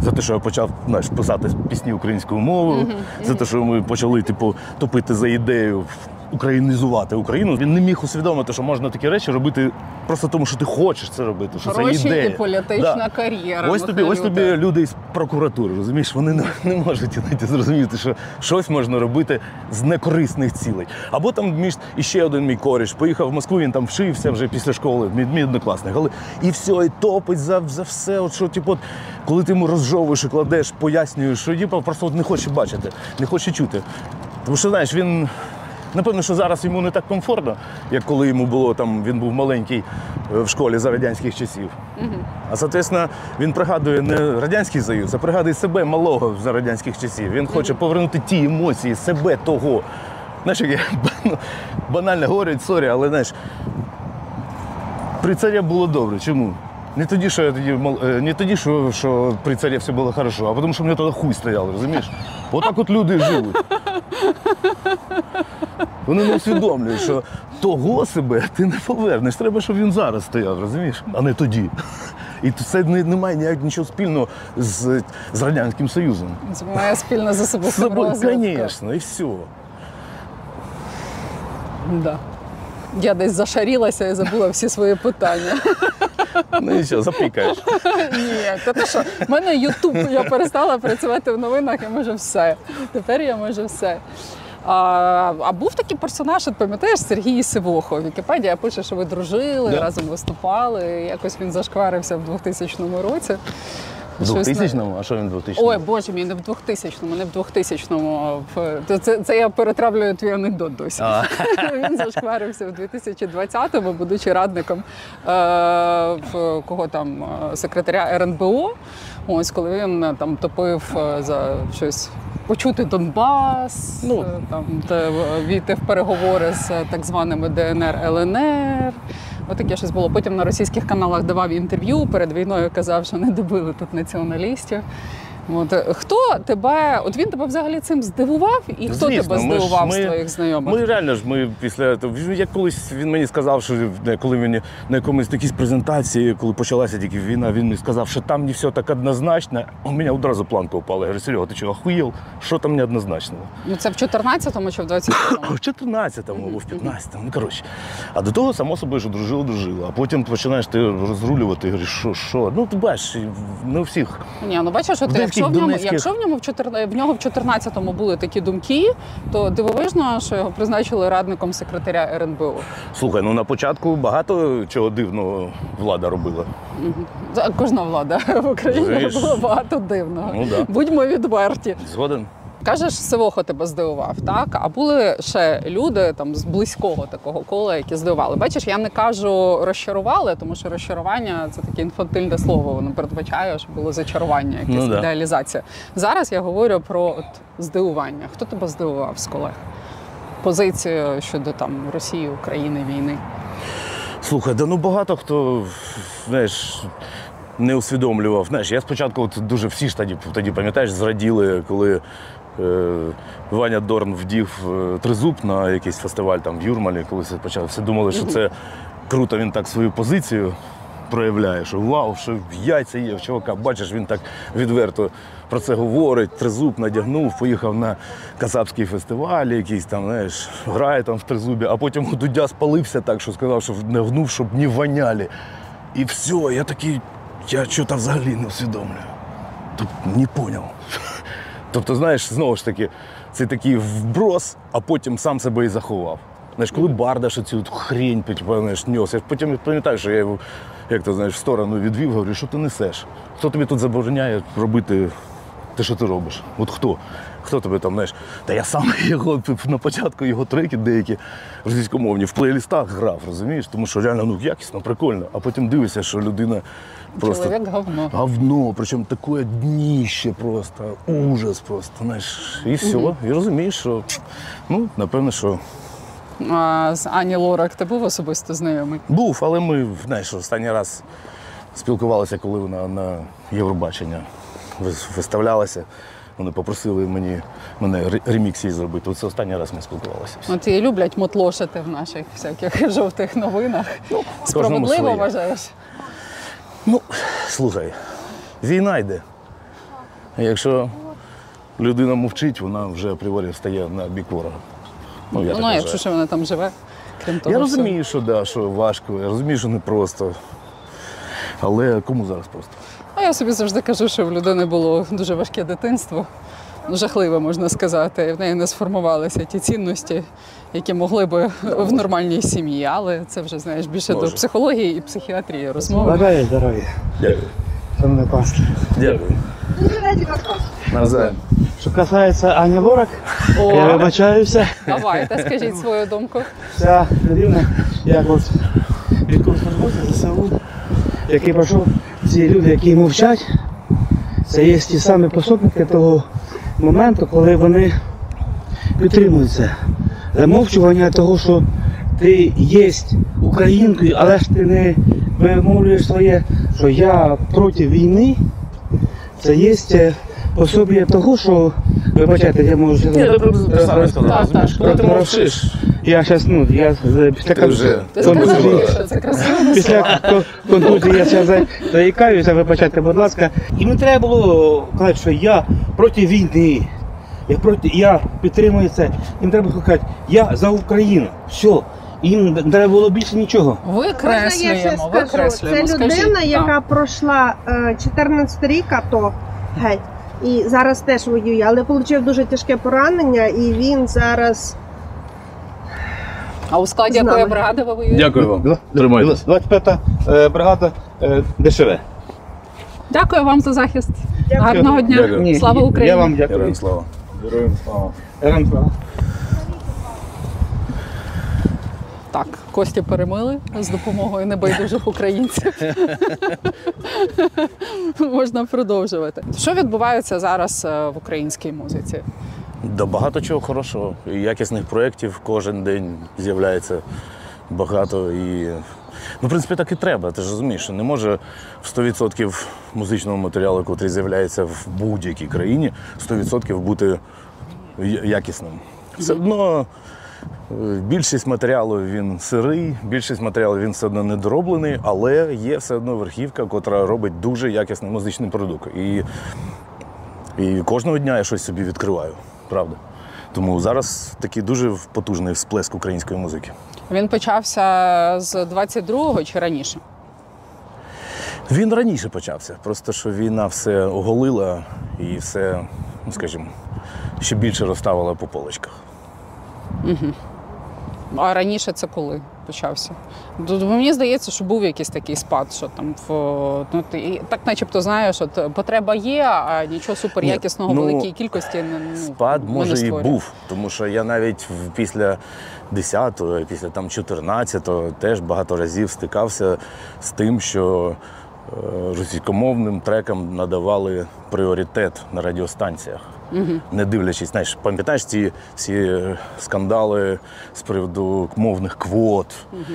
Speaker 2: За те, що я почав знаєш, писати пісні українською мовою, за те, що ми почали типу, топити за ідею українізувати Україну. Він не міг усвідомити, що можна такі речі робити просто тому, що ти хочеш це робити. Що
Speaker 1: Гроші
Speaker 2: це ідея.
Speaker 1: і політична
Speaker 2: Да.
Speaker 1: кар'єра.
Speaker 2: Ось тобі, ось тобі люди з прокуратури, розумієш, вони не, не можуть навіть зрозуміти, що щось можна робити з некорисних цілей. Або там між іще один мій коріш поїхав в Москву, він там вшився вже після школи, мій, мій однокласник. Але і все, і топить за, за все. От що, типу, от, коли ти йому розжовуєш і кладеш, пояснюєш, що типу, просто от не хоче бачити, не хоче чути. Тому що знаєш, він. Напевно, що зараз йому не так комфортно, як коли йому було там, він був маленький е, в школі за радянських часів. А соответственно, він пригадує не Радянський Союз, а пригадує себе малого за радянських часів. Він хоче повернути ті емоції, себе того. Знаєш, як я <laughs> банально говорять, sorry, але знаєш, при царі було добре. Чому? Не тоді, що я тоді мал- е, не тоді, що, що при царі все було хорошо, а тому, що мені тоді хуй стояв, розумієш? Отак от люди жили. Вони не усвідомлюють, що того себе ти не повернеш. Треба, щоб він зараз стояв, розумієш? А не тоді. І це не, не має ніяк нічого спільного з, з Радянським Союзом.
Speaker 1: Це має спільно з
Speaker 2: З собою,
Speaker 1: розвитком.
Speaker 2: звісно, і все.
Speaker 1: Да. Я десь зашарілася і забула всі свої питання.
Speaker 2: Ну і що, запікаєш.
Speaker 1: Ні, та ти що? В мене Ютуб, я перестала працювати в новинах, я можу все. Тепер я можу все. А, а був такий персонаж, от пам'ятаєш, Сергій Сивохо. Вікіпедія пише, що ви дружили,
Speaker 2: Да.
Speaker 1: разом виступали. Якось він зашкварився в 2000 році.
Speaker 2: В 2000-му? А що він в 2000-му?
Speaker 1: Ой, боже мій, не в 2000-му, не в 2000-му. в- Це, це, я перетравлюю твій анекдот досі.
Speaker 2: А. <laughs>
Speaker 1: Він зашкварився в 2020-му, будучи радником е, в кого там е, секретаря РНБО. Ось коли він е, там топив за щось. Почути Донбас,
Speaker 2: Ну.
Speaker 1: там де війти в переговори з так званими ДНР ЛНР. Отаке щось було. Потім на російських каналах давав інтерв'ю перед війною, казав, що не добили тут націоналістів. От е, хто тебе, от він тебе взагалі цим здивував, і хто
Speaker 2: Звісно,
Speaker 1: тебе здивував
Speaker 2: ми-
Speaker 1: з твоїх знайомих?
Speaker 2: Ми реально ж ми після того, як колись він мені сказав, що коли мені на якомусь якійсь презентації, коли почалася тільки війна, він мені сказав, що там не все так однозначно. У мене одразу планка упала. Я говорю, Серега, ти чого охуєл? Що там неоднозначно?
Speaker 1: Ну це в 14-му чи в 23-му? <coughs>
Speaker 2: В 14-му або в 15-му, ну коротше. А до того, само собою, що дружила, дружила. А потім починаєш ти розрулювати, і говориш, що, що? Ну, ти бачиш, не у всіх.
Speaker 1: Ні, ну бачиш, от
Speaker 2: В
Speaker 1: якщо в ньому,
Speaker 2: донецьких-
Speaker 1: якщо в ньому в 14, в нього в 14-му були такі думки, то дивовижно, що його призначили радником секретаря РНБО.
Speaker 2: Слухай, ну на початку багато чого дивного влада робила.
Speaker 1: Кожна влада в Україні
Speaker 2: Звіш...
Speaker 1: було багато дивного.
Speaker 2: ну да.
Speaker 1: Будьмо відверті.
Speaker 2: Згоден?
Speaker 1: Кажеш, Сивохо тебе здивував, так? А були ще люди там з близького такого кола, які здивували. Бачиш, я не кажу розчарували, тому що розчарування це таке інфантильне слово. Воно передбачає, що було зачарування, якась
Speaker 2: Ну да.
Speaker 1: ідеалізація. Зараз я говорю про от, здивування. Хто тебе здивував з колег? Позицію щодо там Росії, України, війни.
Speaker 2: Слухай, да ну багато хто, знаєш, не усвідомлював. Знаєш, я спочатку от дуже всі ж тоді, тоді пам'ятаєш, зраділи, коли Ваня Дорн вдів е, тризуб на якийсь фестиваль там в Юрмалі, коли все почав. Всі думали, що це круто, він так свою позицію проявляє, що вау, що яйця є в чувака. Бачиш, він так відверто про це говорить. Тризуб надягнув, поїхав на Кацапський фестиваль, якийсь там, знаєш, грає там в тризубі, а потім Дудя спалився так, що сказав, що не гнув, щоб не воняли. І все, я такий, я чого взагалі не усвідомлюю. Тобто не поняв. Тобто, знаєш, знову ж таки, це такий вброс, а потім сам себе і заховав. Знаєш, коли Бардаш цю хрень типу, знаєш, нес, я потім пам'ятаю, що я його, як то знаєш, в сторону відвів, говорю, що ти несеш? Хто тобі тут забороняє робити те, що ти робиш? От хто? Хто тебе там, знаєш? Та я сам <laughs> його на початку його треки деякі російськомовні в плейлістах грав, розумієш? Тому що реально ну, якісно, прикольно. А потім дивишся, що людина просто.
Speaker 1: Чоловік говно.
Speaker 2: Говно, причому таке дніще просто, ужас просто, знаєш, і все. І розумієш, що ну, напевно, що
Speaker 1: А, з Ані Лорак ти був особисто знайомий?
Speaker 2: був, але ми, знаєш, останній раз спілкувалися, коли вона на Євробачення виставлялася. Вони попросили мені мене ремікс їй зробити. Оце останній раз ми спілкувалися.
Speaker 1: От її люблять мотлошити в наших всяких жовтих новинах.
Speaker 2: кожному
Speaker 1: Справедливо
Speaker 2: своє.
Speaker 1: вважаєш?
Speaker 2: Ну, слухай, війна йде. Якщо людина мовчить, вона вже апріорі стає на бік ворога. Ну, я так
Speaker 1: ну,
Speaker 2: вважаю.
Speaker 1: якщо ще вона там живе, крім того.
Speaker 2: Я розумію, що да, що важко, я розумію, що непросто. Але кому зараз просто?
Speaker 1: А я собі завжди кажу, що в людини було дуже важке дитинство. Ну, жахливе, можна сказати. І В неї не сформувалися ті цінності, які могли би в нормальній сім'ї. Але це вже знаєш більше
Speaker 2: Може.
Speaker 1: до психології і психіатрії розмови.
Speaker 4: Бажаю здоров'я.
Speaker 2: Дякую.
Speaker 4: Пастор.
Speaker 2: Дякую. Навзаєм.
Speaker 4: Що касається Ані Лорак, я вибачаюся.
Speaker 1: давайте, скажіть свою думку.
Speaker 4: Ця людина, як от військовослужбовця ЗСУ, який пройшов ці люди, які мовчать, це є ті самі пособники того моменту, коли вони підтримуються. Замовчування того, що ти є українкою, але ж ти не вимовлюєш своє, що я проти війни. Це є пособія того, що вибачайте, я можу
Speaker 2: Ні, ти просто
Speaker 4: Е,
Speaker 2: сказав,
Speaker 1: Так,
Speaker 2: розумієш,
Speaker 1: так.
Speaker 2: коли ти мовчиш.
Speaker 4: Я зараз, ну, я з- після
Speaker 2: Ти вже-
Speaker 1: Ти
Speaker 2: Контузії.
Speaker 1: сказав, що це красиво.
Speaker 4: Після ко- контузії я зараз заїкаюся, вибачайте, будь ласка. І не треба було казати, що я проти війни. Я проти, я підтримую це. Їм треба сказати, я за Україну. Все. Їм не треба було більше нічого.
Speaker 5: Можна я ще
Speaker 1: Викреслюємо,
Speaker 5: скажу?
Speaker 1: викреслюємо.
Speaker 5: Це людина,
Speaker 1: Так.
Speaker 5: яка пройшла е, 14 рік АТО геть. І зараз теж воює, але отримав дуже тяжке поранення, і він зараз
Speaker 1: А у складі
Speaker 5: З нами.
Speaker 1: якої бригади ви воюєте?
Speaker 2: Дякую вам. Тримайтесь.
Speaker 4: 25-та е, бригада е, ДШВ.
Speaker 1: Дякую вам за захист.
Speaker 5: Дякую.
Speaker 1: Гарного дня.
Speaker 2: Дякую.
Speaker 1: Слава Україні.
Speaker 4: Я вам дякую.
Speaker 2: Героям слава.
Speaker 4: Героям слава. Героям слава.
Speaker 1: Так, Кості перемили з допомогою небайдужих українців. Можна продовжувати. Що відбувається зараз е, в українській музиці?
Speaker 2: Да багато чого хорошого. І якісних проєктів кожен день з'являється багато. І, ну, в принципі, так і треба. Ти ж розумієш, не може в 100% музичного матеріалу, який з'являється в будь-якій країні, 100% бути якісним. Все одно більшість матеріалу він сирий, більшість матеріалу він все одно недороблений, але є все одно верхівка, котра робить дуже якісний музичний продукт. І і кожного дня я щось собі відкриваю, правда. Тому зараз такий дуже потужний всплеск української музики.
Speaker 1: Він почався з 22-го чи раніше?
Speaker 2: Він раніше почався, просто що війна все оголила і все, ну скажімо, ще більше розставила по полочках.
Speaker 1: А раніше це коли почався? Мені здається, що був якийсь такий спад, що там в ну ти так, начебто, знаєш, от потреба є, а нічого суперякісного
Speaker 2: Ні, ну,
Speaker 1: великій кількості не ну,
Speaker 2: Спад
Speaker 1: ми не
Speaker 2: може і був, тому що я навіть після 10-го, після там 14-го теж багато разів стикався з тим, що е, російськомовним трекам надавали пріоритет на радіостанціях. Не дивлячись, знаєш, пам'ятаєш ці всі е, скандали з приводу мовних квот.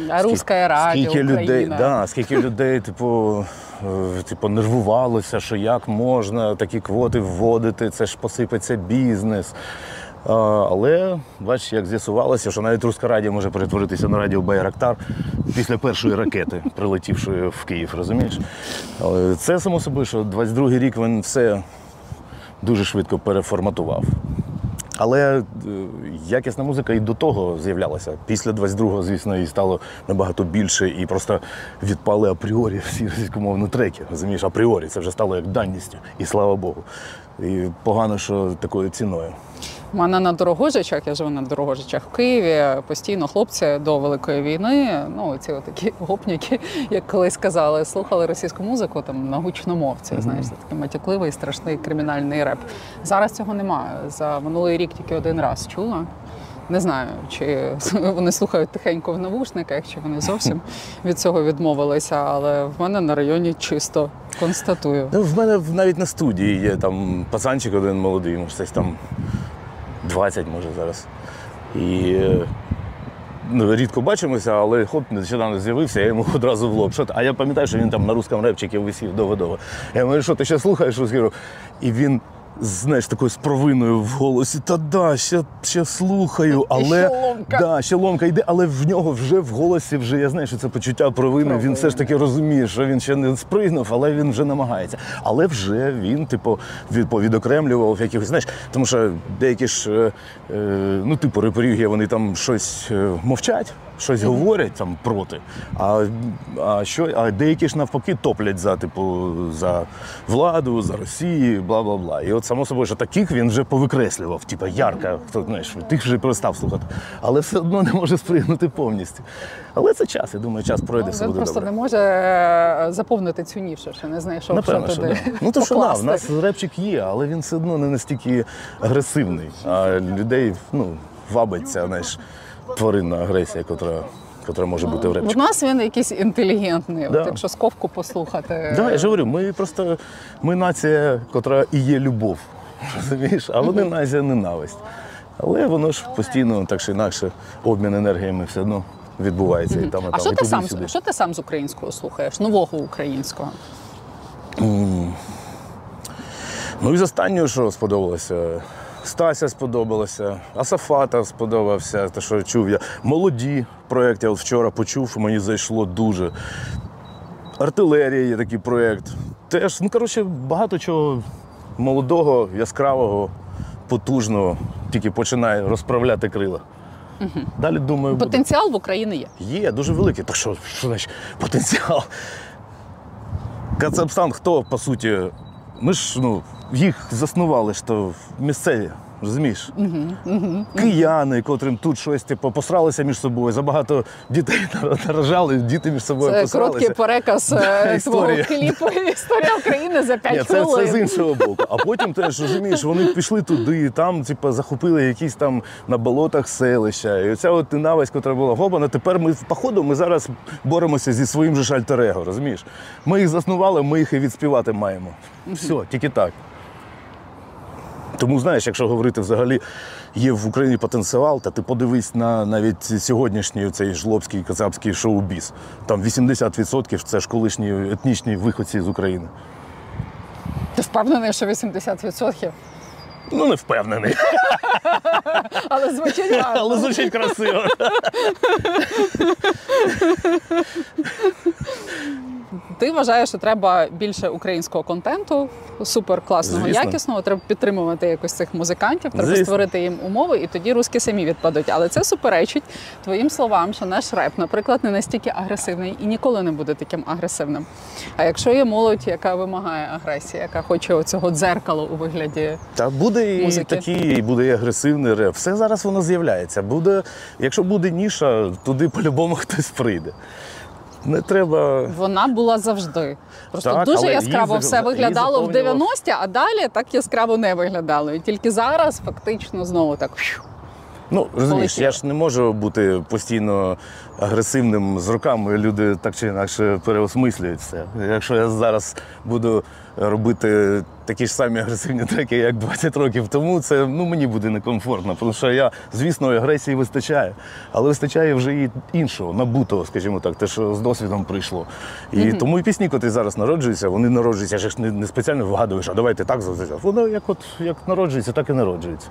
Speaker 1: А русське радіо,
Speaker 2: скільки людей, да, скільки людей, типу, е, типу, нервувалося, що як можна такі квоти вводити, це ж посипеться бізнес. Але бачиш, як з'ясувалося, що навіть русське радіо може перетворитися на радіо Байрактар після першої ракети, прилетівшої в Київ, розумієш? Але це само собою, що 22-й рік він все дуже швидко переформатував. Але е, якісна музика і до того з'являлася. Після 22-го, звісно, її стало набагато більше, і просто відпали апріорі всі російськомовні треки. Розумієш, апріорі це вже стало як данністю, і слава Богу. І погано, що такою ціною.
Speaker 1: У мене на Дорогожичах, я живу на Дорогожичах в Києві. Постійно хлопці до Великої війни, ну ці такі <laughs> гопніки, як колись казали, слухали російську музику там на гучномовці. Знаєш, це такий матюкливий, страшний кримінальний реп. Зараз цього немає. За минулий рік тільки один раз чула. Не знаю, чи <laughs> вони слухають тихенько в навушниках, чи вони зовсім <laughs> від цього відмовилися, але в мене на районі чисто констатую.
Speaker 2: Ну, в мене навіть на студії є там пацанчик один молодий, може, десь там 20, може, зараз. І ну, рідко бачимося, але хлоп нещодавно з'явився, я йому <laughs> одразу в лоб. Що? А я пам'ятаю, що він там на русском репчикі висів довго-довго. Я говорю, що ти ще слухаєш русський рок? І він знаєш, такою з провиною в голосі. Та да, ще, ще слухаю, але
Speaker 1: ще ломка.
Speaker 2: да, ще ломка йде, але в нього вже в голосі вже я знаю, що це почуття провини. Він все ж таки розуміє, що він ще не спригнув, але він вже намагається. Але вже він, типу, від, відокремлював якихось, знаєш, тому що деякі ж, е, е, ну, типу, реперів вони там щось е, мовчать. Щось говорять там проти, а, а, що, а деякі ж навпаки топлять за типу за владу, за Росію, бла бла бла. І от само собою, що таких він вже повикреслював, типу ярка, хто знаєш, тих вже перестав слухати, але все одно не може спригнути повністю. Але це час, я думаю, час пройде, все
Speaker 1: Він
Speaker 2: буде
Speaker 1: просто
Speaker 2: добре.
Speaker 1: не може е, заповнити цю нішу, що не знайшов,
Speaker 2: Напевно,
Speaker 1: що
Speaker 2: що
Speaker 1: туди.
Speaker 2: да. Ну то що на, в нас репчик є, але він все одно не настільки агресивний. А людей ну, вабить ця знаєш, тваринна агресія, котра, котра може бути в
Speaker 1: У
Speaker 2: репчику.
Speaker 1: нас він якийсь інтелігентний.
Speaker 2: Да.
Speaker 1: От якщо сковку послухати.
Speaker 2: Да, я ж говорю, ми просто ми нація, котра і є любов. <laughs> Розумієш? А вони нація ненависть. Але воно ж постійно, так чи інакше, обмін енергіями все одно відбувається і там, і там,
Speaker 1: А що
Speaker 2: і
Speaker 1: ти сам
Speaker 2: сюди.
Speaker 1: що ти сам з українського слухаєш? Нового українського?
Speaker 2: Ну і з останнього, що сподобалося. Стася сподобалася, Асафата сподобався, те, що чув я. Молоді проєкт, я от вчора почув, мені зайшло дуже. Артилерія є такий проєкт. Теж, ну коротше, багато чого молодого, яскравого, потужного, тільки починає розправляти крила. Далі думаю, буде.
Speaker 1: Потенціал в Україні є.
Speaker 2: Є, дуже великий. Так що, що значить потенціал? Кацапстан хто, по суті, ми ж ну, їх заснували ж то місцеві, розумієш? Кияни, котрим тут щось типу, посралися між собою, забагато дітей <laughs> нарожали, діти між собою
Speaker 1: Це
Speaker 2: посралися.
Speaker 1: короткий переказ е, твого
Speaker 2: історія.
Speaker 1: кліпу <laughs> Історія України за 5
Speaker 2: Ні, це,
Speaker 1: хвилин.
Speaker 2: це з іншого боку. А потім теж розумієш, вони пішли туди, і там, типу, захопили якісь там на болотах селища. І оця от ненависть, яка була гобана, тепер ми походу ми зараз боремося зі своїм же ж альтер-его, розумієш? Ми їх заснували, ми їх і відспівати маємо. Все, тільки так. Тому знаєш, якщо говорити взагалі, є в Україні потенціал, та ти подивись на навіть сьогоднішній цей жлобський кацапський шоу-біз. Там 80% це ж колишні етнічні виходці з України.
Speaker 1: Ти впевнений, що 80%?
Speaker 2: Ну, не впевнений, <laughs>
Speaker 1: Але звучить <laughs> гарно.
Speaker 2: але звучить красиво.
Speaker 1: Ти вважаєш, що треба більше українського контенту, супер класного,
Speaker 2: Звісно.
Speaker 1: якісного. Треба підтримувати якось цих музикантів, треба
Speaker 2: Звісно.
Speaker 1: створити їм умови, і тоді руски самі відпадуть. Але це суперечить твоїм словам, що наш реп, наприклад, не настільки агресивний і ніколи не буде таким агресивним. А якщо є молодь, яка вимагає агресії, яка хоче оцього дзеркала у вигляді
Speaker 2: Та буде і
Speaker 1: Музики.
Speaker 2: такий, і буде і агресивний реп. Все зараз воно з'являється. Буде, якщо буде ніша, туди по-любому <laughs> хтось прийде. Не треба.
Speaker 1: Вона була завжди. Просто
Speaker 2: Так,
Speaker 1: дуже яскраво
Speaker 2: її
Speaker 1: все виглядало в 90-ті, а далі так яскраво не виглядало. І тільки зараз фактично знову так.
Speaker 2: Ну, розумієш, я ж не можу бути постійно агресивним з роками. Люди так чи інакше переосмислюють це. Якщо я зараз буду робити такі ж самі агресивні треки, як 20 років тому, це ну, мені буде некомфортно. Тому що я, звісно, агресії вистачає, але вистачає вже і іншого, набутого, скажімо так, те, що з досвідом прийшло. І тому і пісні, котрі зараз народжуються, вони народжуються. Я ж не, не спеціально вигадуєш, а давайте так зробити. Воно як от як народжується, так і народжується.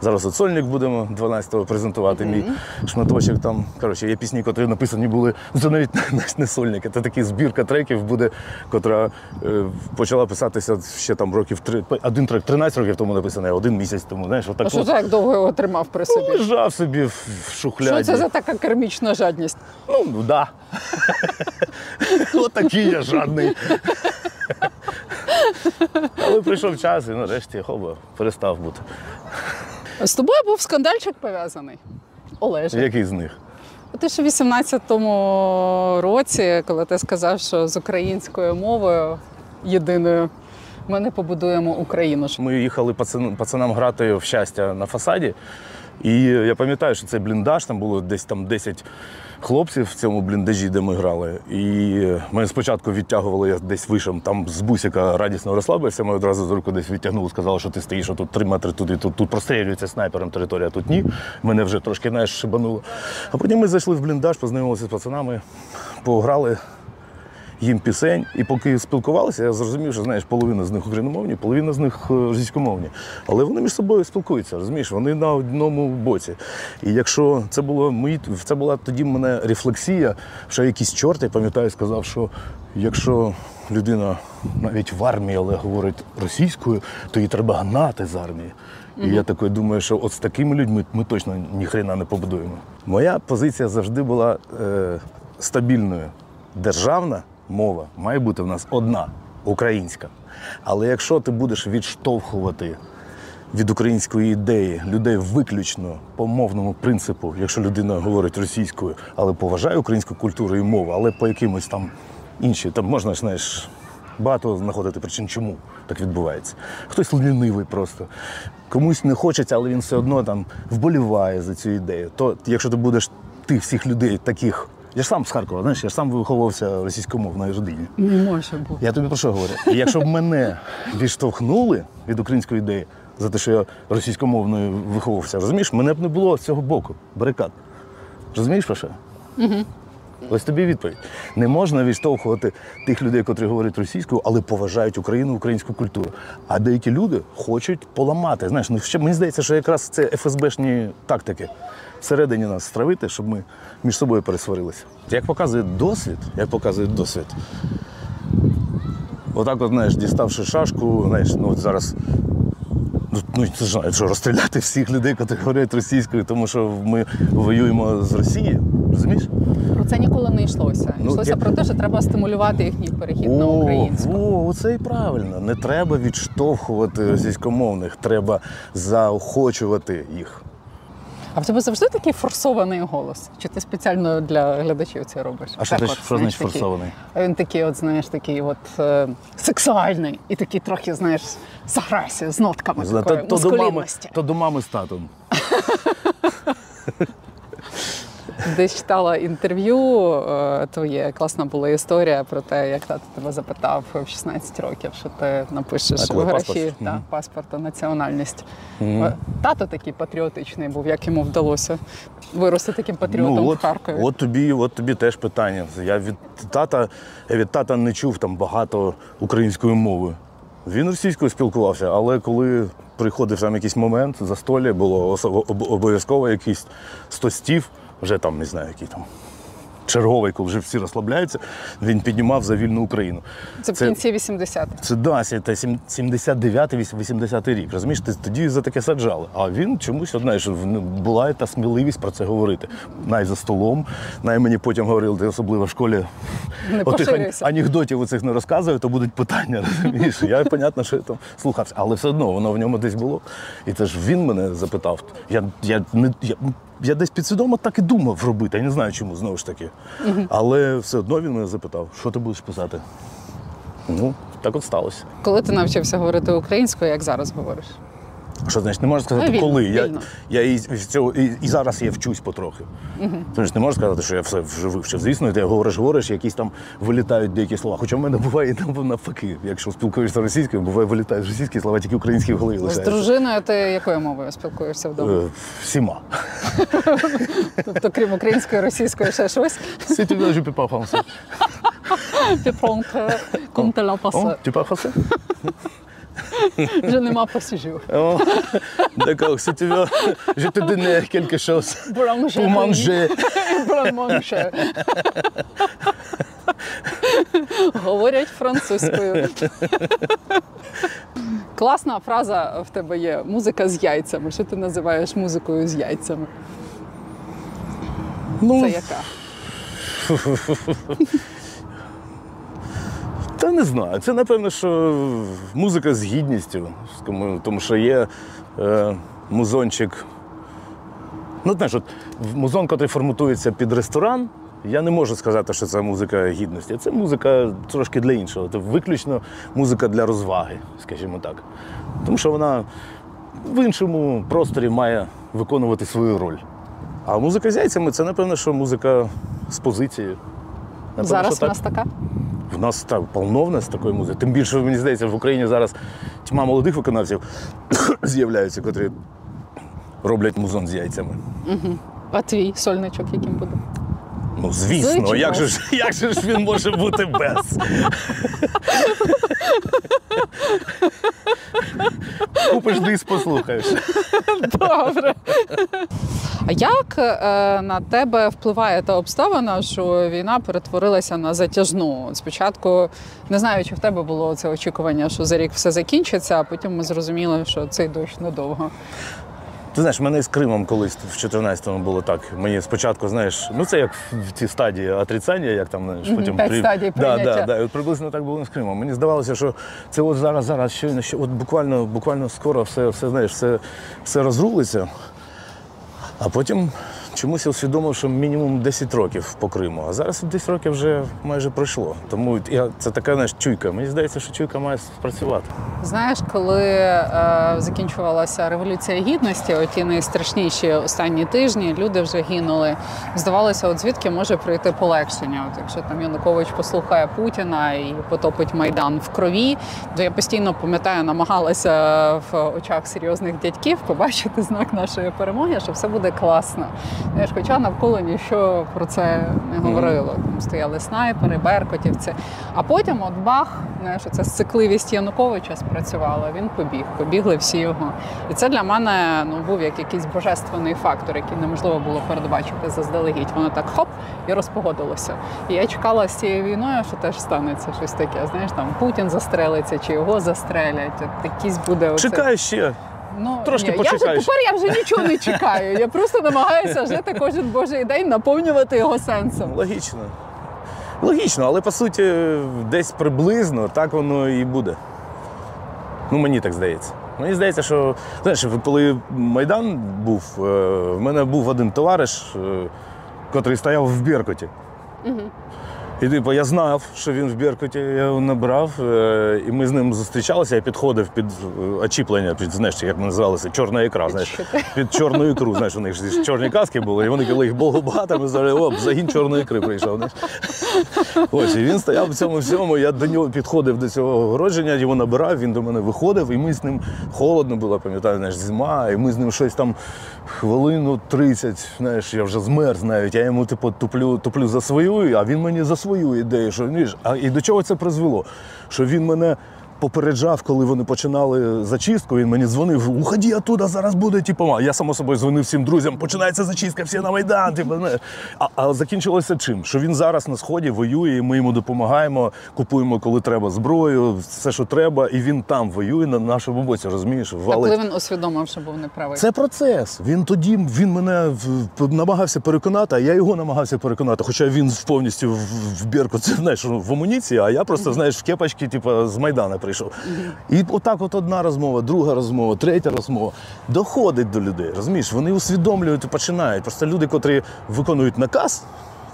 Speaker 2: Зараз от сольник будемо 12-го презентувати. Мій шматочок там. Коротше, є пісні, котрі написані були. Це навіть <laughs> навіть не сольник, це така збірка треків буде, котра е, почала писатися ще там років три. Один трек 13 років тому написаний, один місяць тому. Знаєш, отак
Speaker 1: А що ти так довго його тримав при собі?
Speaker 2: лежав собі в в шухляді.
Speaker 1: Що це за така кермічна жадність?
Speaker 2: Ну, ну да. <laughs> Отакий я жадний. Але прийшов час і нарешті хоба перестав бути.
Speaker 1: З тобою був скандальчик пов'язаний. Олеже.
Speaker 2: Який з них?
Speaker 1: У 18-му році, коли ти сказав, що з українською мовою єдиною ми не побудуємо Україну.
Speaker 2: Ми їхали пацан, пацанам грати в щастя на фасаді. І я пам'ятаю, що цей бліндаж, там було десь там 10 хлопців в цьому бліндажі, де ми грали. І мене спочатку відтягували, я десь вийшов, там з бусика радісно розслабився, ми одразу з руку десь відтягнули, сказали, що ти стоїш, тут три метри туди, тут, тут прострілюється снайпером територія, тут ні. Мене вже трошки знаєш, шибануло. А потім ми зайшли в бліндаж, познайомилися з пацанами, пограли. Їм пісень. І поки спілкувалися, я зрозумів, що знаєш, половина з них україномовні, половина з них е, російськомовні. Але вони між собою спілкуються, розумієш, вони на одному боці. І якщо це було мої, це була тоді в мене рефлексія, що якийсь чорт, я пам'ятаю, сказав, що якщо людина навіть в армії, але говорить російською, то її треба гнати з армії. І я такий думаю, що от з такими людьми ми точно ніхрена не побудуємо. Моя позиція завжди була е, стабільною. Державна мова має бути в нас одна українська. Але якщо ти будеш відштовхувати від української ідеї людей виключно по мовному принципу, якщо людина говорить російською, але поважає українську культуру і мову, але по якимось там інші, там можна знаєш, багато знаходити причин, чому так відбувається. Хтось лінивий просто. Комусь не хочеться, але він все одно там вболіває за цю ідею. То якщо ти будеш тих всіх людей таких. Я ж сам з Харкова, знаєш, я ж сам виховувався російськомовною родині.
Speaker 1: Не може бути.
Speaker 2: Я тобі про що говорю? І якщо б мене відштовхнули від української ідеї за те, що я російськомовною виховувався, розумієш, мене б не було з цього боку, барикад. Розумієш про що? Угу. Ось тобі відповідь. Не можна відштовхувати тих людей, котрі говорять російською, але поважають Україну, українську культуру. А деякі люди хочуть поламати. Знаєш, ну ще мені здається, що якраз це ФСБшні тактики всередині нас стравити, щоб ми між собою пересварилися. Як показує досвід, як показує досвід, Отак, от, знаєш, діставши шашку, знаєш, ну от зараз. Ну, ну це ж що розстріляти всіх людей, які говорять російською, тому що ми воюємо з Росією. Розумієш?
Speaker 1: Про це ніколи не йшлося.
Speaker 2: Ну,
Speaker 1: Йшлося
Speaker 2: я-
Speaker 1: про те, що треба стимулювати їхній перехід на українську.
Speaker 2: О, оце і правильно. Не треба відштовхувати російськомовних, треба заохочувати їх.
Speaker 1: А в тебе завжди такий форсований голос? Чи ти спеціально для глядачів це робиш?
Speaker 2: А що
Speaker 1: Так
Speaker 2: ти- що значить форсований?
Speaker 1: А Він такий, от знаєш, такий от е, сексуальний і такий трохи, знаєш, з агресією, з нотками
Speaker 2: То,
Speaker 1: такої
Speaker 2: то, до мами,
Speaker 1: мускулінності.
Speaker 2: то до мами з татом. <laughs>
Speaker 1: Десь читала інтерв'ю е, твоє, класна була історія про те, як тато тебе запитав в 16 років, що ти напишеш в графі
Speaker 2: паспорт?
Speaker 1: та,
Speaker 2: Мгм.
Speaker 1: паспорта національність. Е, Тато такий патріотичний був, як йому вдалося вирости таким патріотом
Speaker 2: ну,
Speaker 1: в Харкові.
Speaker 2: от тобі, от тобі теж питання. Я від тата, я від тата не чув там багато української мови. Він російською спілкувався, але коли приходив там якийсь момент, застолля було обов'язково якийсь стостів, вже там не знаю, який там. Черговий, коли вже всі розслабляються, він піднімав за вільну Україну.
Speaker 1: Це в кінці 80-х.
Speaker 2: Це да, це 79-80 рік. Розумієш, ти тоді за таке саджали. А він чомусь, знаєш, ну, була та сміливість про це говорити. Най за столом, най мені потім говорили, ти особливо в школі
Speaker 1: Не
Speaker 2: отих анекдотів оцих не розказую, то будуть питання. <laughs> Розумієш? Я понятно, що я там слухався, але все одно воно в ньому десь було. І це ж він мене запитав. Я, я, не, я, я десь підсвідомо так і думав робити. Я не знаю, чому знову ж таки. Але все одно він мене запитав, що ти будеш писати. Ну, так от сталося.
Speaker 1: Коли ти навчився говорити українською, як зараз говориш?
Speaker 2: Що значить, не можна сказати,
Speaker 1: Ну, вільно,
Speaker 2: коли. Я,
Speaker 1: вільно.
Speaker 2: я і, цього, і, і зараз я вчусь потрохи. Угу. Тобто не можна сказати, що я все вже вивчив. Звісно, ти говориш, говориш, якісь там вилітають деякі слова. Хоча в мене буває навпаки. Якщо спілкуєшся російською, буває вилітають російські слова, тільки українські в голові
Speaker 1: З дружиною ти якою мовою спілкуєшся вдома?
Speaker 2: Е, Всіма.
Speaker 1: Тобто, крім української, російської, ще щось?
Speaker 2: Tu veux, je peux pas français.
Speaker 1: Ти пронка, comme te l'as <laughs>
Speaker 2: Oh,
Speaker 1: passé.
Speaker 2: tu
Speaker 1: Вже нема посіжів.
Speaker 2: Oh, D'accord, si tu veux, je te donne quelque chose pour manger.
Speaker 1: Браманше. Говорять французькою. Класна фраза в тебе є музика з яйцями. Що ти називаєш музикою з яйцями?
Speaker 2: Ну,
Speaker 1: Це яка? <laughs>
Speaker 2: Та не знаю. Це напевно, що музика з гідністю. Тому- що є е, музончик. Ну, знаєш, от музон, який форматується під ресторан, я не можу сказати, що це музика гідності. Це музика трошки для іншого. Це виключно музика для розваги, скажімо так. Тому що вона в іншому просторі має виконувати свою роль. А музика з яйцями це, напевно, що музика з позицією. Напевно,
Speaker 1: Зараз
Speaker 2: що так.
Speaker 1: нас така?
Speaker 2: В нас так полно в нас такої музики. Тим більше, мені здається, в Україні зараз тьма молодих виконавців <coughs> з'являються, котрі роблять музон з яйцями.
Speaker 1: А твій сольничок яким буде?
Speaker 2: Ну, звісно, як же, ж, як же ж він може бути без? Купиш диск, послухаєш.
Speaker 1: Добре. А як е, на тебе впливає та обставина, що війна перетворилася на затяжну? Спочатку не знаю, чи в тебе було це очікування, що за рік все закінчиться, а потім ми зрозуміли, що цей дощ недовго.
Speaker 2: Ти знаєш, мене з Кримом колись в 14-му було так. Мені спочатку, знаєш, ну це як в ці стадії отрицання, як там знаєш, потім
Speaker 1: п'ять стадій
Speaker 2: да, да, да. І от приблизно так було з Кримом. Мені здавалося, що це от зараз, зараз щойно, що от буквально, буквально скоро все, все знаєш, все, все розрулиться. А потім чомусь я усвідомив, що мінімум 10 років по Криму. А зараз 10 років вже майже пройшло. Тому я, це така знаєш, чуйка. Мені здається, що чуйка має спрацювати.
Speaker 1: Знаєш, коли е, закінчувалася революція гідності, оті найстрашніші останні тижні, люди вже гинули. Здавалося, от звідки може прийти полегшення. От якщо там Янукович послухає Путіна і потопить майдан в крові, то я постійно пам'ятаю, намагалася в очах серйозних дядьків побачити знак нашої перемоги, що все буде класно. Знаєш, хоча навколо нічого про це не говорило. Там стояли снайпери, беркотівці. А потім, от бах, знаєш, це цикливість Януковича спрацювала. Він побіг, побігли всі його. І це для мене ну був як якийсь божественний фактор, який неможливо було передбачити заздалегідь. Воно так хоп і розпогодилося. І я чекала з цією війною, що теж станеться щось таке. Знаєш, там Путін застрелиться чи його застрелять. От якийсь буде оце-
Speaker 2: Чекай ще.
Speaker 1: Ну,
Speaker 2: Трошки
Speaker 1: ні, я вже тепер я вже нічого не чекаю. Я просто намагаюся жити кожен божий день, наповнювати його сенсом.
Speaker 2: Логічно. Логічно, але по суті, десь приблизно так воно і буде. Ну, мені так здається. Мені здається, що знаєш, коли Майдан був, е, в мене був один товариш, е, котрий стояв в Беркуті. І типу, я знав, що він в Беркуті, я його набрав, е, і ми з ним зустрічалися, я підходив під е, очіплення, під, знаєш, як ми називалися, чорна ікра, знаєш, під чорну ікру. Знаєш, у них ж чорні каски були, і вони, коли їх було багато, ми сказали, о, загін чорної ікри прийшов. Знаєш. Ось, і він стояв в цьому всьому, я до нього підходив до цього огородження, його набирав, він до мене виходив, і ми з ним холодно було, пам'ятаю, знаєш, зима, і ми з ним щось там хвилину 30, знаєш, я вже змерз навіть, я йому типу туплю, туплю за свою, а він мені за свою ідею. Що, знаєш, а, і до чого це призвело? Що він мене попереджав, коли вони починали зачистку, він мені дзвонив, уходи оттуда, зараз буде, типу, а я само собою дзвонив всім друзям, починається зачистка, всі на Майдан. Типу, знаєш. а, а закінчилося чим? Що він зараз на сході воює, і ми йому допомагаємо, купуємо, коли треба зброю, все, що треба, і він там воює на нашому боці, розумієш?
Speaker 1: А коли він усвідомив, що був неправий.
Speaker 2: Це процес. Він тоді він мене намагався переконати, а я його намагався переконати. Хоча він повністю в, в бірку, це знаєш, в амуніції, а я просто знаєш в кепочці, типу, з Майдана прийшов. І отак, от одна розмова, друга розмова, третя розмова доходить до людей. Розумієш, вони усвідомлюють і починають. Просто люди, котрі виконують наказ.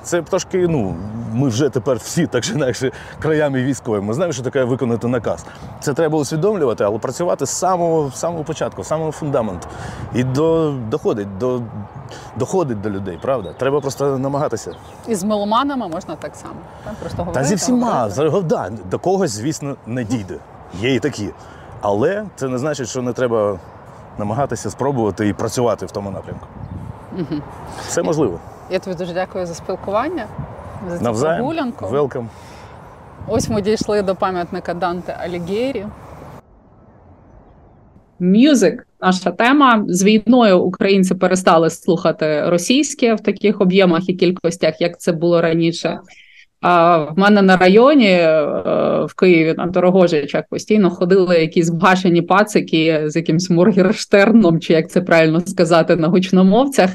Speaker 2: Це трошки, ну, ми вже тепер всі, так чи інакше, краями військові. Ми знаємо, що таке виконати наказ. Це треба усвідомлювати, але працювати з самого, самого початку, з самого фундаменту. І до, доходить, до, доходить до людей, правда? Треба просто намагатися.
Speaker 1: І з меломанами можна так само. Так? Просто
Speaker 2: Та зі всіма, да, до когось, звісно, не дійде. Є і такі. Але це не значить, що не треба намагатися спробувати і працювати в тому напрямку. Все можливо.
Speaker 1: Я тобі дуже дякую за спілкування, за цю
Speaker 2: Навзаєм.
Speaker 1: прогулянку.
Speaker 2: Велкам.
Speaker 1: Ось ми дійшли до пам'ятника Данте Алігєрі.
Speaker 6: Мюзик, наша тема. З війною українці перестали слухати російське в таких об'ємах і кількостях, як це було раніше. А в мене на районі е, в Києві на Дорогожичах постійно ходили якісь вгашені пацики з якимсь Моргерштерном, чи як це правильно сказати, на гучномовцях.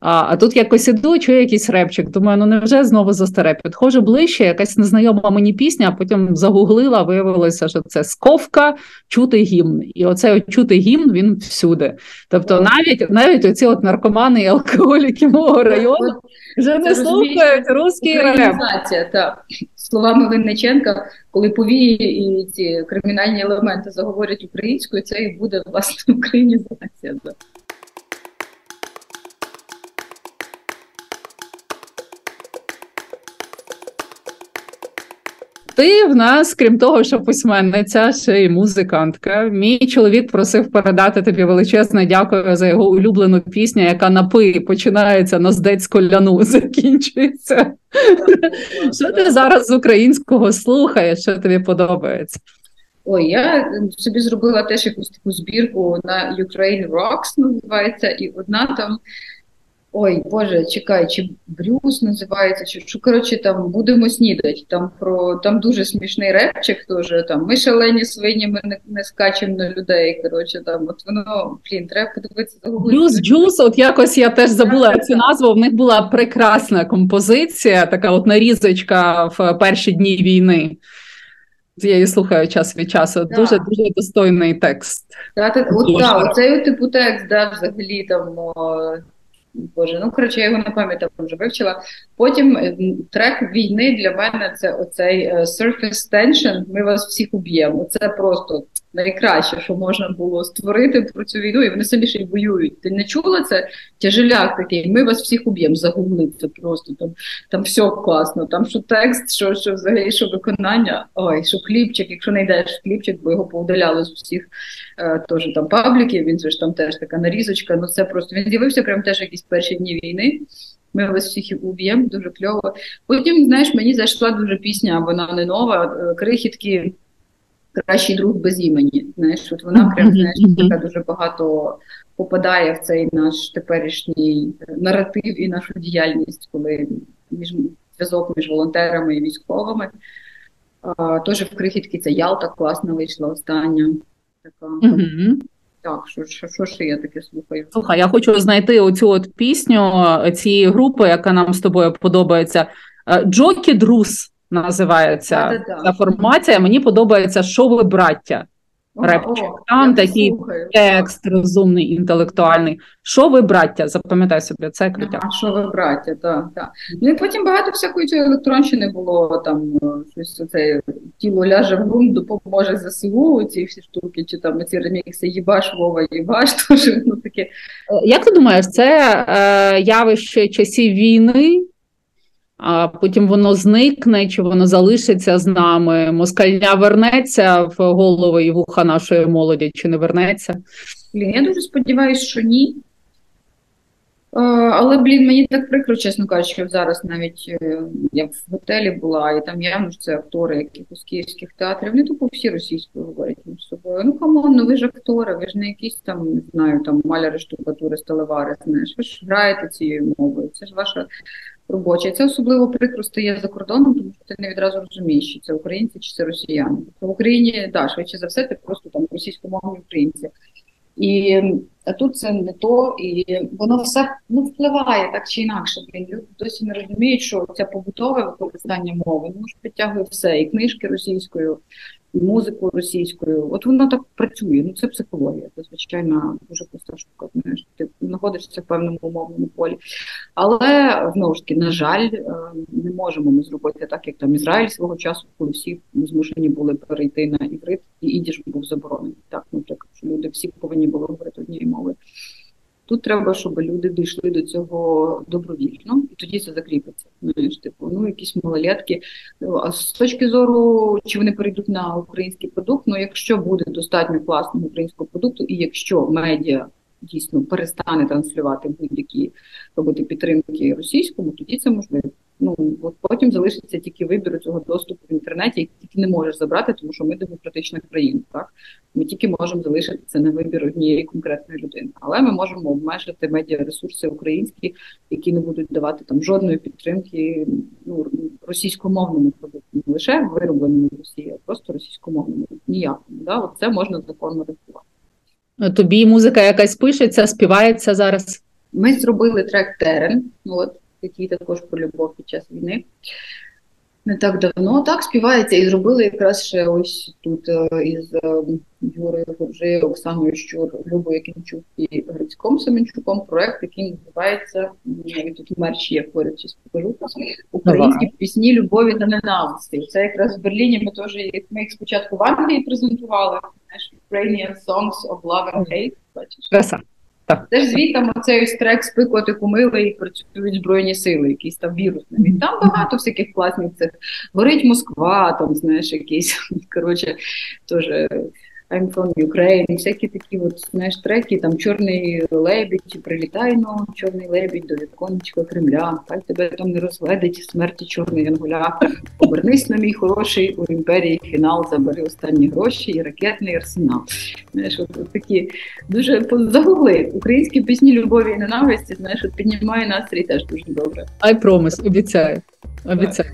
Speaker 6: А, а тут якось іду, чую якийсь репчик. Думаю, ну невже знову за старе? Підходжу ближче, якась незнайома мені пісня, а потім загуглила, виявилося, що це сковка, чути гімн. І оцей от чути гімн він всюди. Тобто, навіть навіть оці от наркомани і алкоголіки мого району вже не слухають русський реп.
Speaker 3: Так. Словами Винниченка, коли повії і ці кримінальні елементи заговорять українською, це і буде власне <laughs> українізація.
Speaker 1: Ти в нас, крім того, що письменниця, ще й музикантка. Мій чоловік просив передати тобі величезне дякую за його улюблену пісню, яка на пи починається на здецьку ляну, <laughs> закінчується. Що ти зараз з українського слухаєш? Що тобі подобається?
Speaker 3: Ой, я собі зробила теж якусь таку збірку на Ukraine Rocks, називається, і одна там. Ой, Боже, чекай, чи Брюс називається, чи що коротше там будемо снідати. Там про там дуже смішний репчик теж. Там ми шалені свині, ми не, не скачемо на людей. Коротше, там от воно блін, треба подивитися.
Speaker 1: Брюс Джус, от якось я теж забула цю назву. В них була прекрасна композиція, така от нарізочка в перші дні війни. Я її слухаю час від часу.
Speaker 3: Да.
Speaker 1: Дуже дуже достойний текст.
Speaker 3: Та, от, да, оцей типу текст, да, взагалі там. О, Боже, ну коротше, я його на пам'ять там вже вивчила. Потім е, трек війни для мене це оцей е, Surface Tension. Ми вас всіх уб'ємо. Це просто найкраще, що можна було створити про цю війну, і вони самі ще й воюють. Ти не чула це? Тяжеляк такий. Ми вас всіх уб'ємо. Загугли це просто там. Там все класно. Там що текст, що що взагалі що виконання. Ой, що кліпчик. Якщо не йдеш кліпчик, бо його повдаляли з всіх е, теж там пабліків. Він же ж там теж така нарізочка. Ну це просто він з'явився прям теж якісь перші дні війни. Ми вас всіх уб'ємо, дуже кльово. Потім, знаєш, мені зайшла дуже пісня, вона не нова. е, Крихітки, кращий друг без імені. Знаєш, от вона прям знаєш, така дуже багато попадає в цей наш теперішній е, наратив і нашу діяльність, коли між зв'язок між волонтерами і військовими. А, Теж в крихітки ця Ялта класно вийшла остання. Така. Так, що, що, що ще я таке слухаю?
Speaker 1: Слухай, я хочу знайти оцю от пісню цієї групи, яка нам з тобою подобається. Е, Джокі Друс називається ця формація. Мені подобається «Що ви, браття. Репчик. Там такий
Speaker 3: слухаю.
Speaker 1: Текст розумний, інтелектуальний. Що ви, браття? Запам'ятай собі, це крутяк.
Speaker 3: Ага, що ви, браття, так, так. Ну і потім багато всякої електронщини було, там е, щось оце тіло ляже в ґрунт, допоможе ЗСУ, ці всі штуки, чи там ці ремікси їбаш, Вова, їбаш, <laughs> теж ну таке.
Speaker 1: Е, Як ти думаєш, це е, явище часів війни, а потім воно зникне, чи воно залишиться з нами? Москальня вернеться в голови і вуха нашої молоді, чи не вернеться?
Speaker 3: Я дуже сподіваюся, що ні. Е, Але, блін, мені так прикро, чесно кажучи, що зараз навіть е, я в готелі була, і там явно ж це актори якихось київських театрів. Вони тупо всі російською говорять між собою. Ну come on, ну ви ж актори, ви ж не якісь там, не знаю, там маляри, штукатури, сталевари, знаєш, ви ж граєте цією мовою. Це ж ваша робоча. І це особливо прикро стає за кордоном, тому що ти не відразу розумієш, чи це українці, чи це росіяни. Тобто в Україні, да, швидше за все, ти просто там російськомовні українці. І тут це не то, і воно все ну, впливає так чи інакше. Люди досі не розуміють, що це побутове використання мови воно ж підтягує все, і книжки російською, музику російською. От воно так працює. Ну це психологія. Це звичайно дуже проста штука. Знаєш, ти знаходишся в певному умовному полі. Але знову ж таки, на жаль, е, не можемо ми зробити так, як там Ізраїль свого часу, коли всі змушені були перейти на іврит, і ідіш був заборонений. Так, наприклад, що люди всі повинні були говорити однією мовою. Тут треба, щоб люди дійшли до цього добровільно, і тоді це закріпиться. Знаєш, типу, ну якісь малолетки. А з точки зору, чи вони перейдуть на український продукт, ну якщо буде достатньо класного українського продукту, і якщо медіа дійсно перестане транслювати будь-які робити підтримки російському, тоді це можливо. Ну от потім залишиться тільки вибір цього доступу в інтернеті, який ти не можеш забрати, тому що ми демократична країна. Так ми тільки можемо залишити це на вибір однієї конкретної людини, але ми можемо обмежити медіаресурси українські, які не будуть давати там жодної підтримки ну російськомовному продукту, не лише виробленому в Росії, а просто російськомовному ніякому. Да, от це можна законно регулювати.
Speaker 1: Тобі музика якась пишеться, співається зараз.
Speaker 3: Ми зробили трек Терен, от який також про любов під час війни. Не так давно так співається, і зробили якраз ще ось тут е, із е, Юрою Гуржею, Оксаною Щур, Любою Кінчук і Грицьком Семенчуком проект, який називається і тут мерч є поряд, щось покажу українські пісні любові та ненависті. Це якраз в Берліні. Ми теж їх- ми їх спочатку в Англії презентували. Ukrainian Songs of Love and Hate. Бачиш?
Speaker 6: Так.
Speaker 3: Теж звітом оцей ось трек спи кумили і працюють збройні сили, якийсь там вірусний. Там багато всяких класних цих горить Москва, там знаєш, якийсь <laughs> коротше, теж I'm from Ukraine, всякі такі от, знаєш, треки, там чорний лебідь, прилітай, ну, чорний лебідь до віконечка Кремля, хай тебе там не розгледить смерті чорний янголя. Обернись на мій хороший у імперії фінал, забери останні гроші і ракетний арсенал. Знаєш, от, от такі дуже загугли українські пісні любові і ненависті, знаєш, от піднімає настрій теж дуже добре.
Speaker 6: I promise, обіцяю. Обіцяю.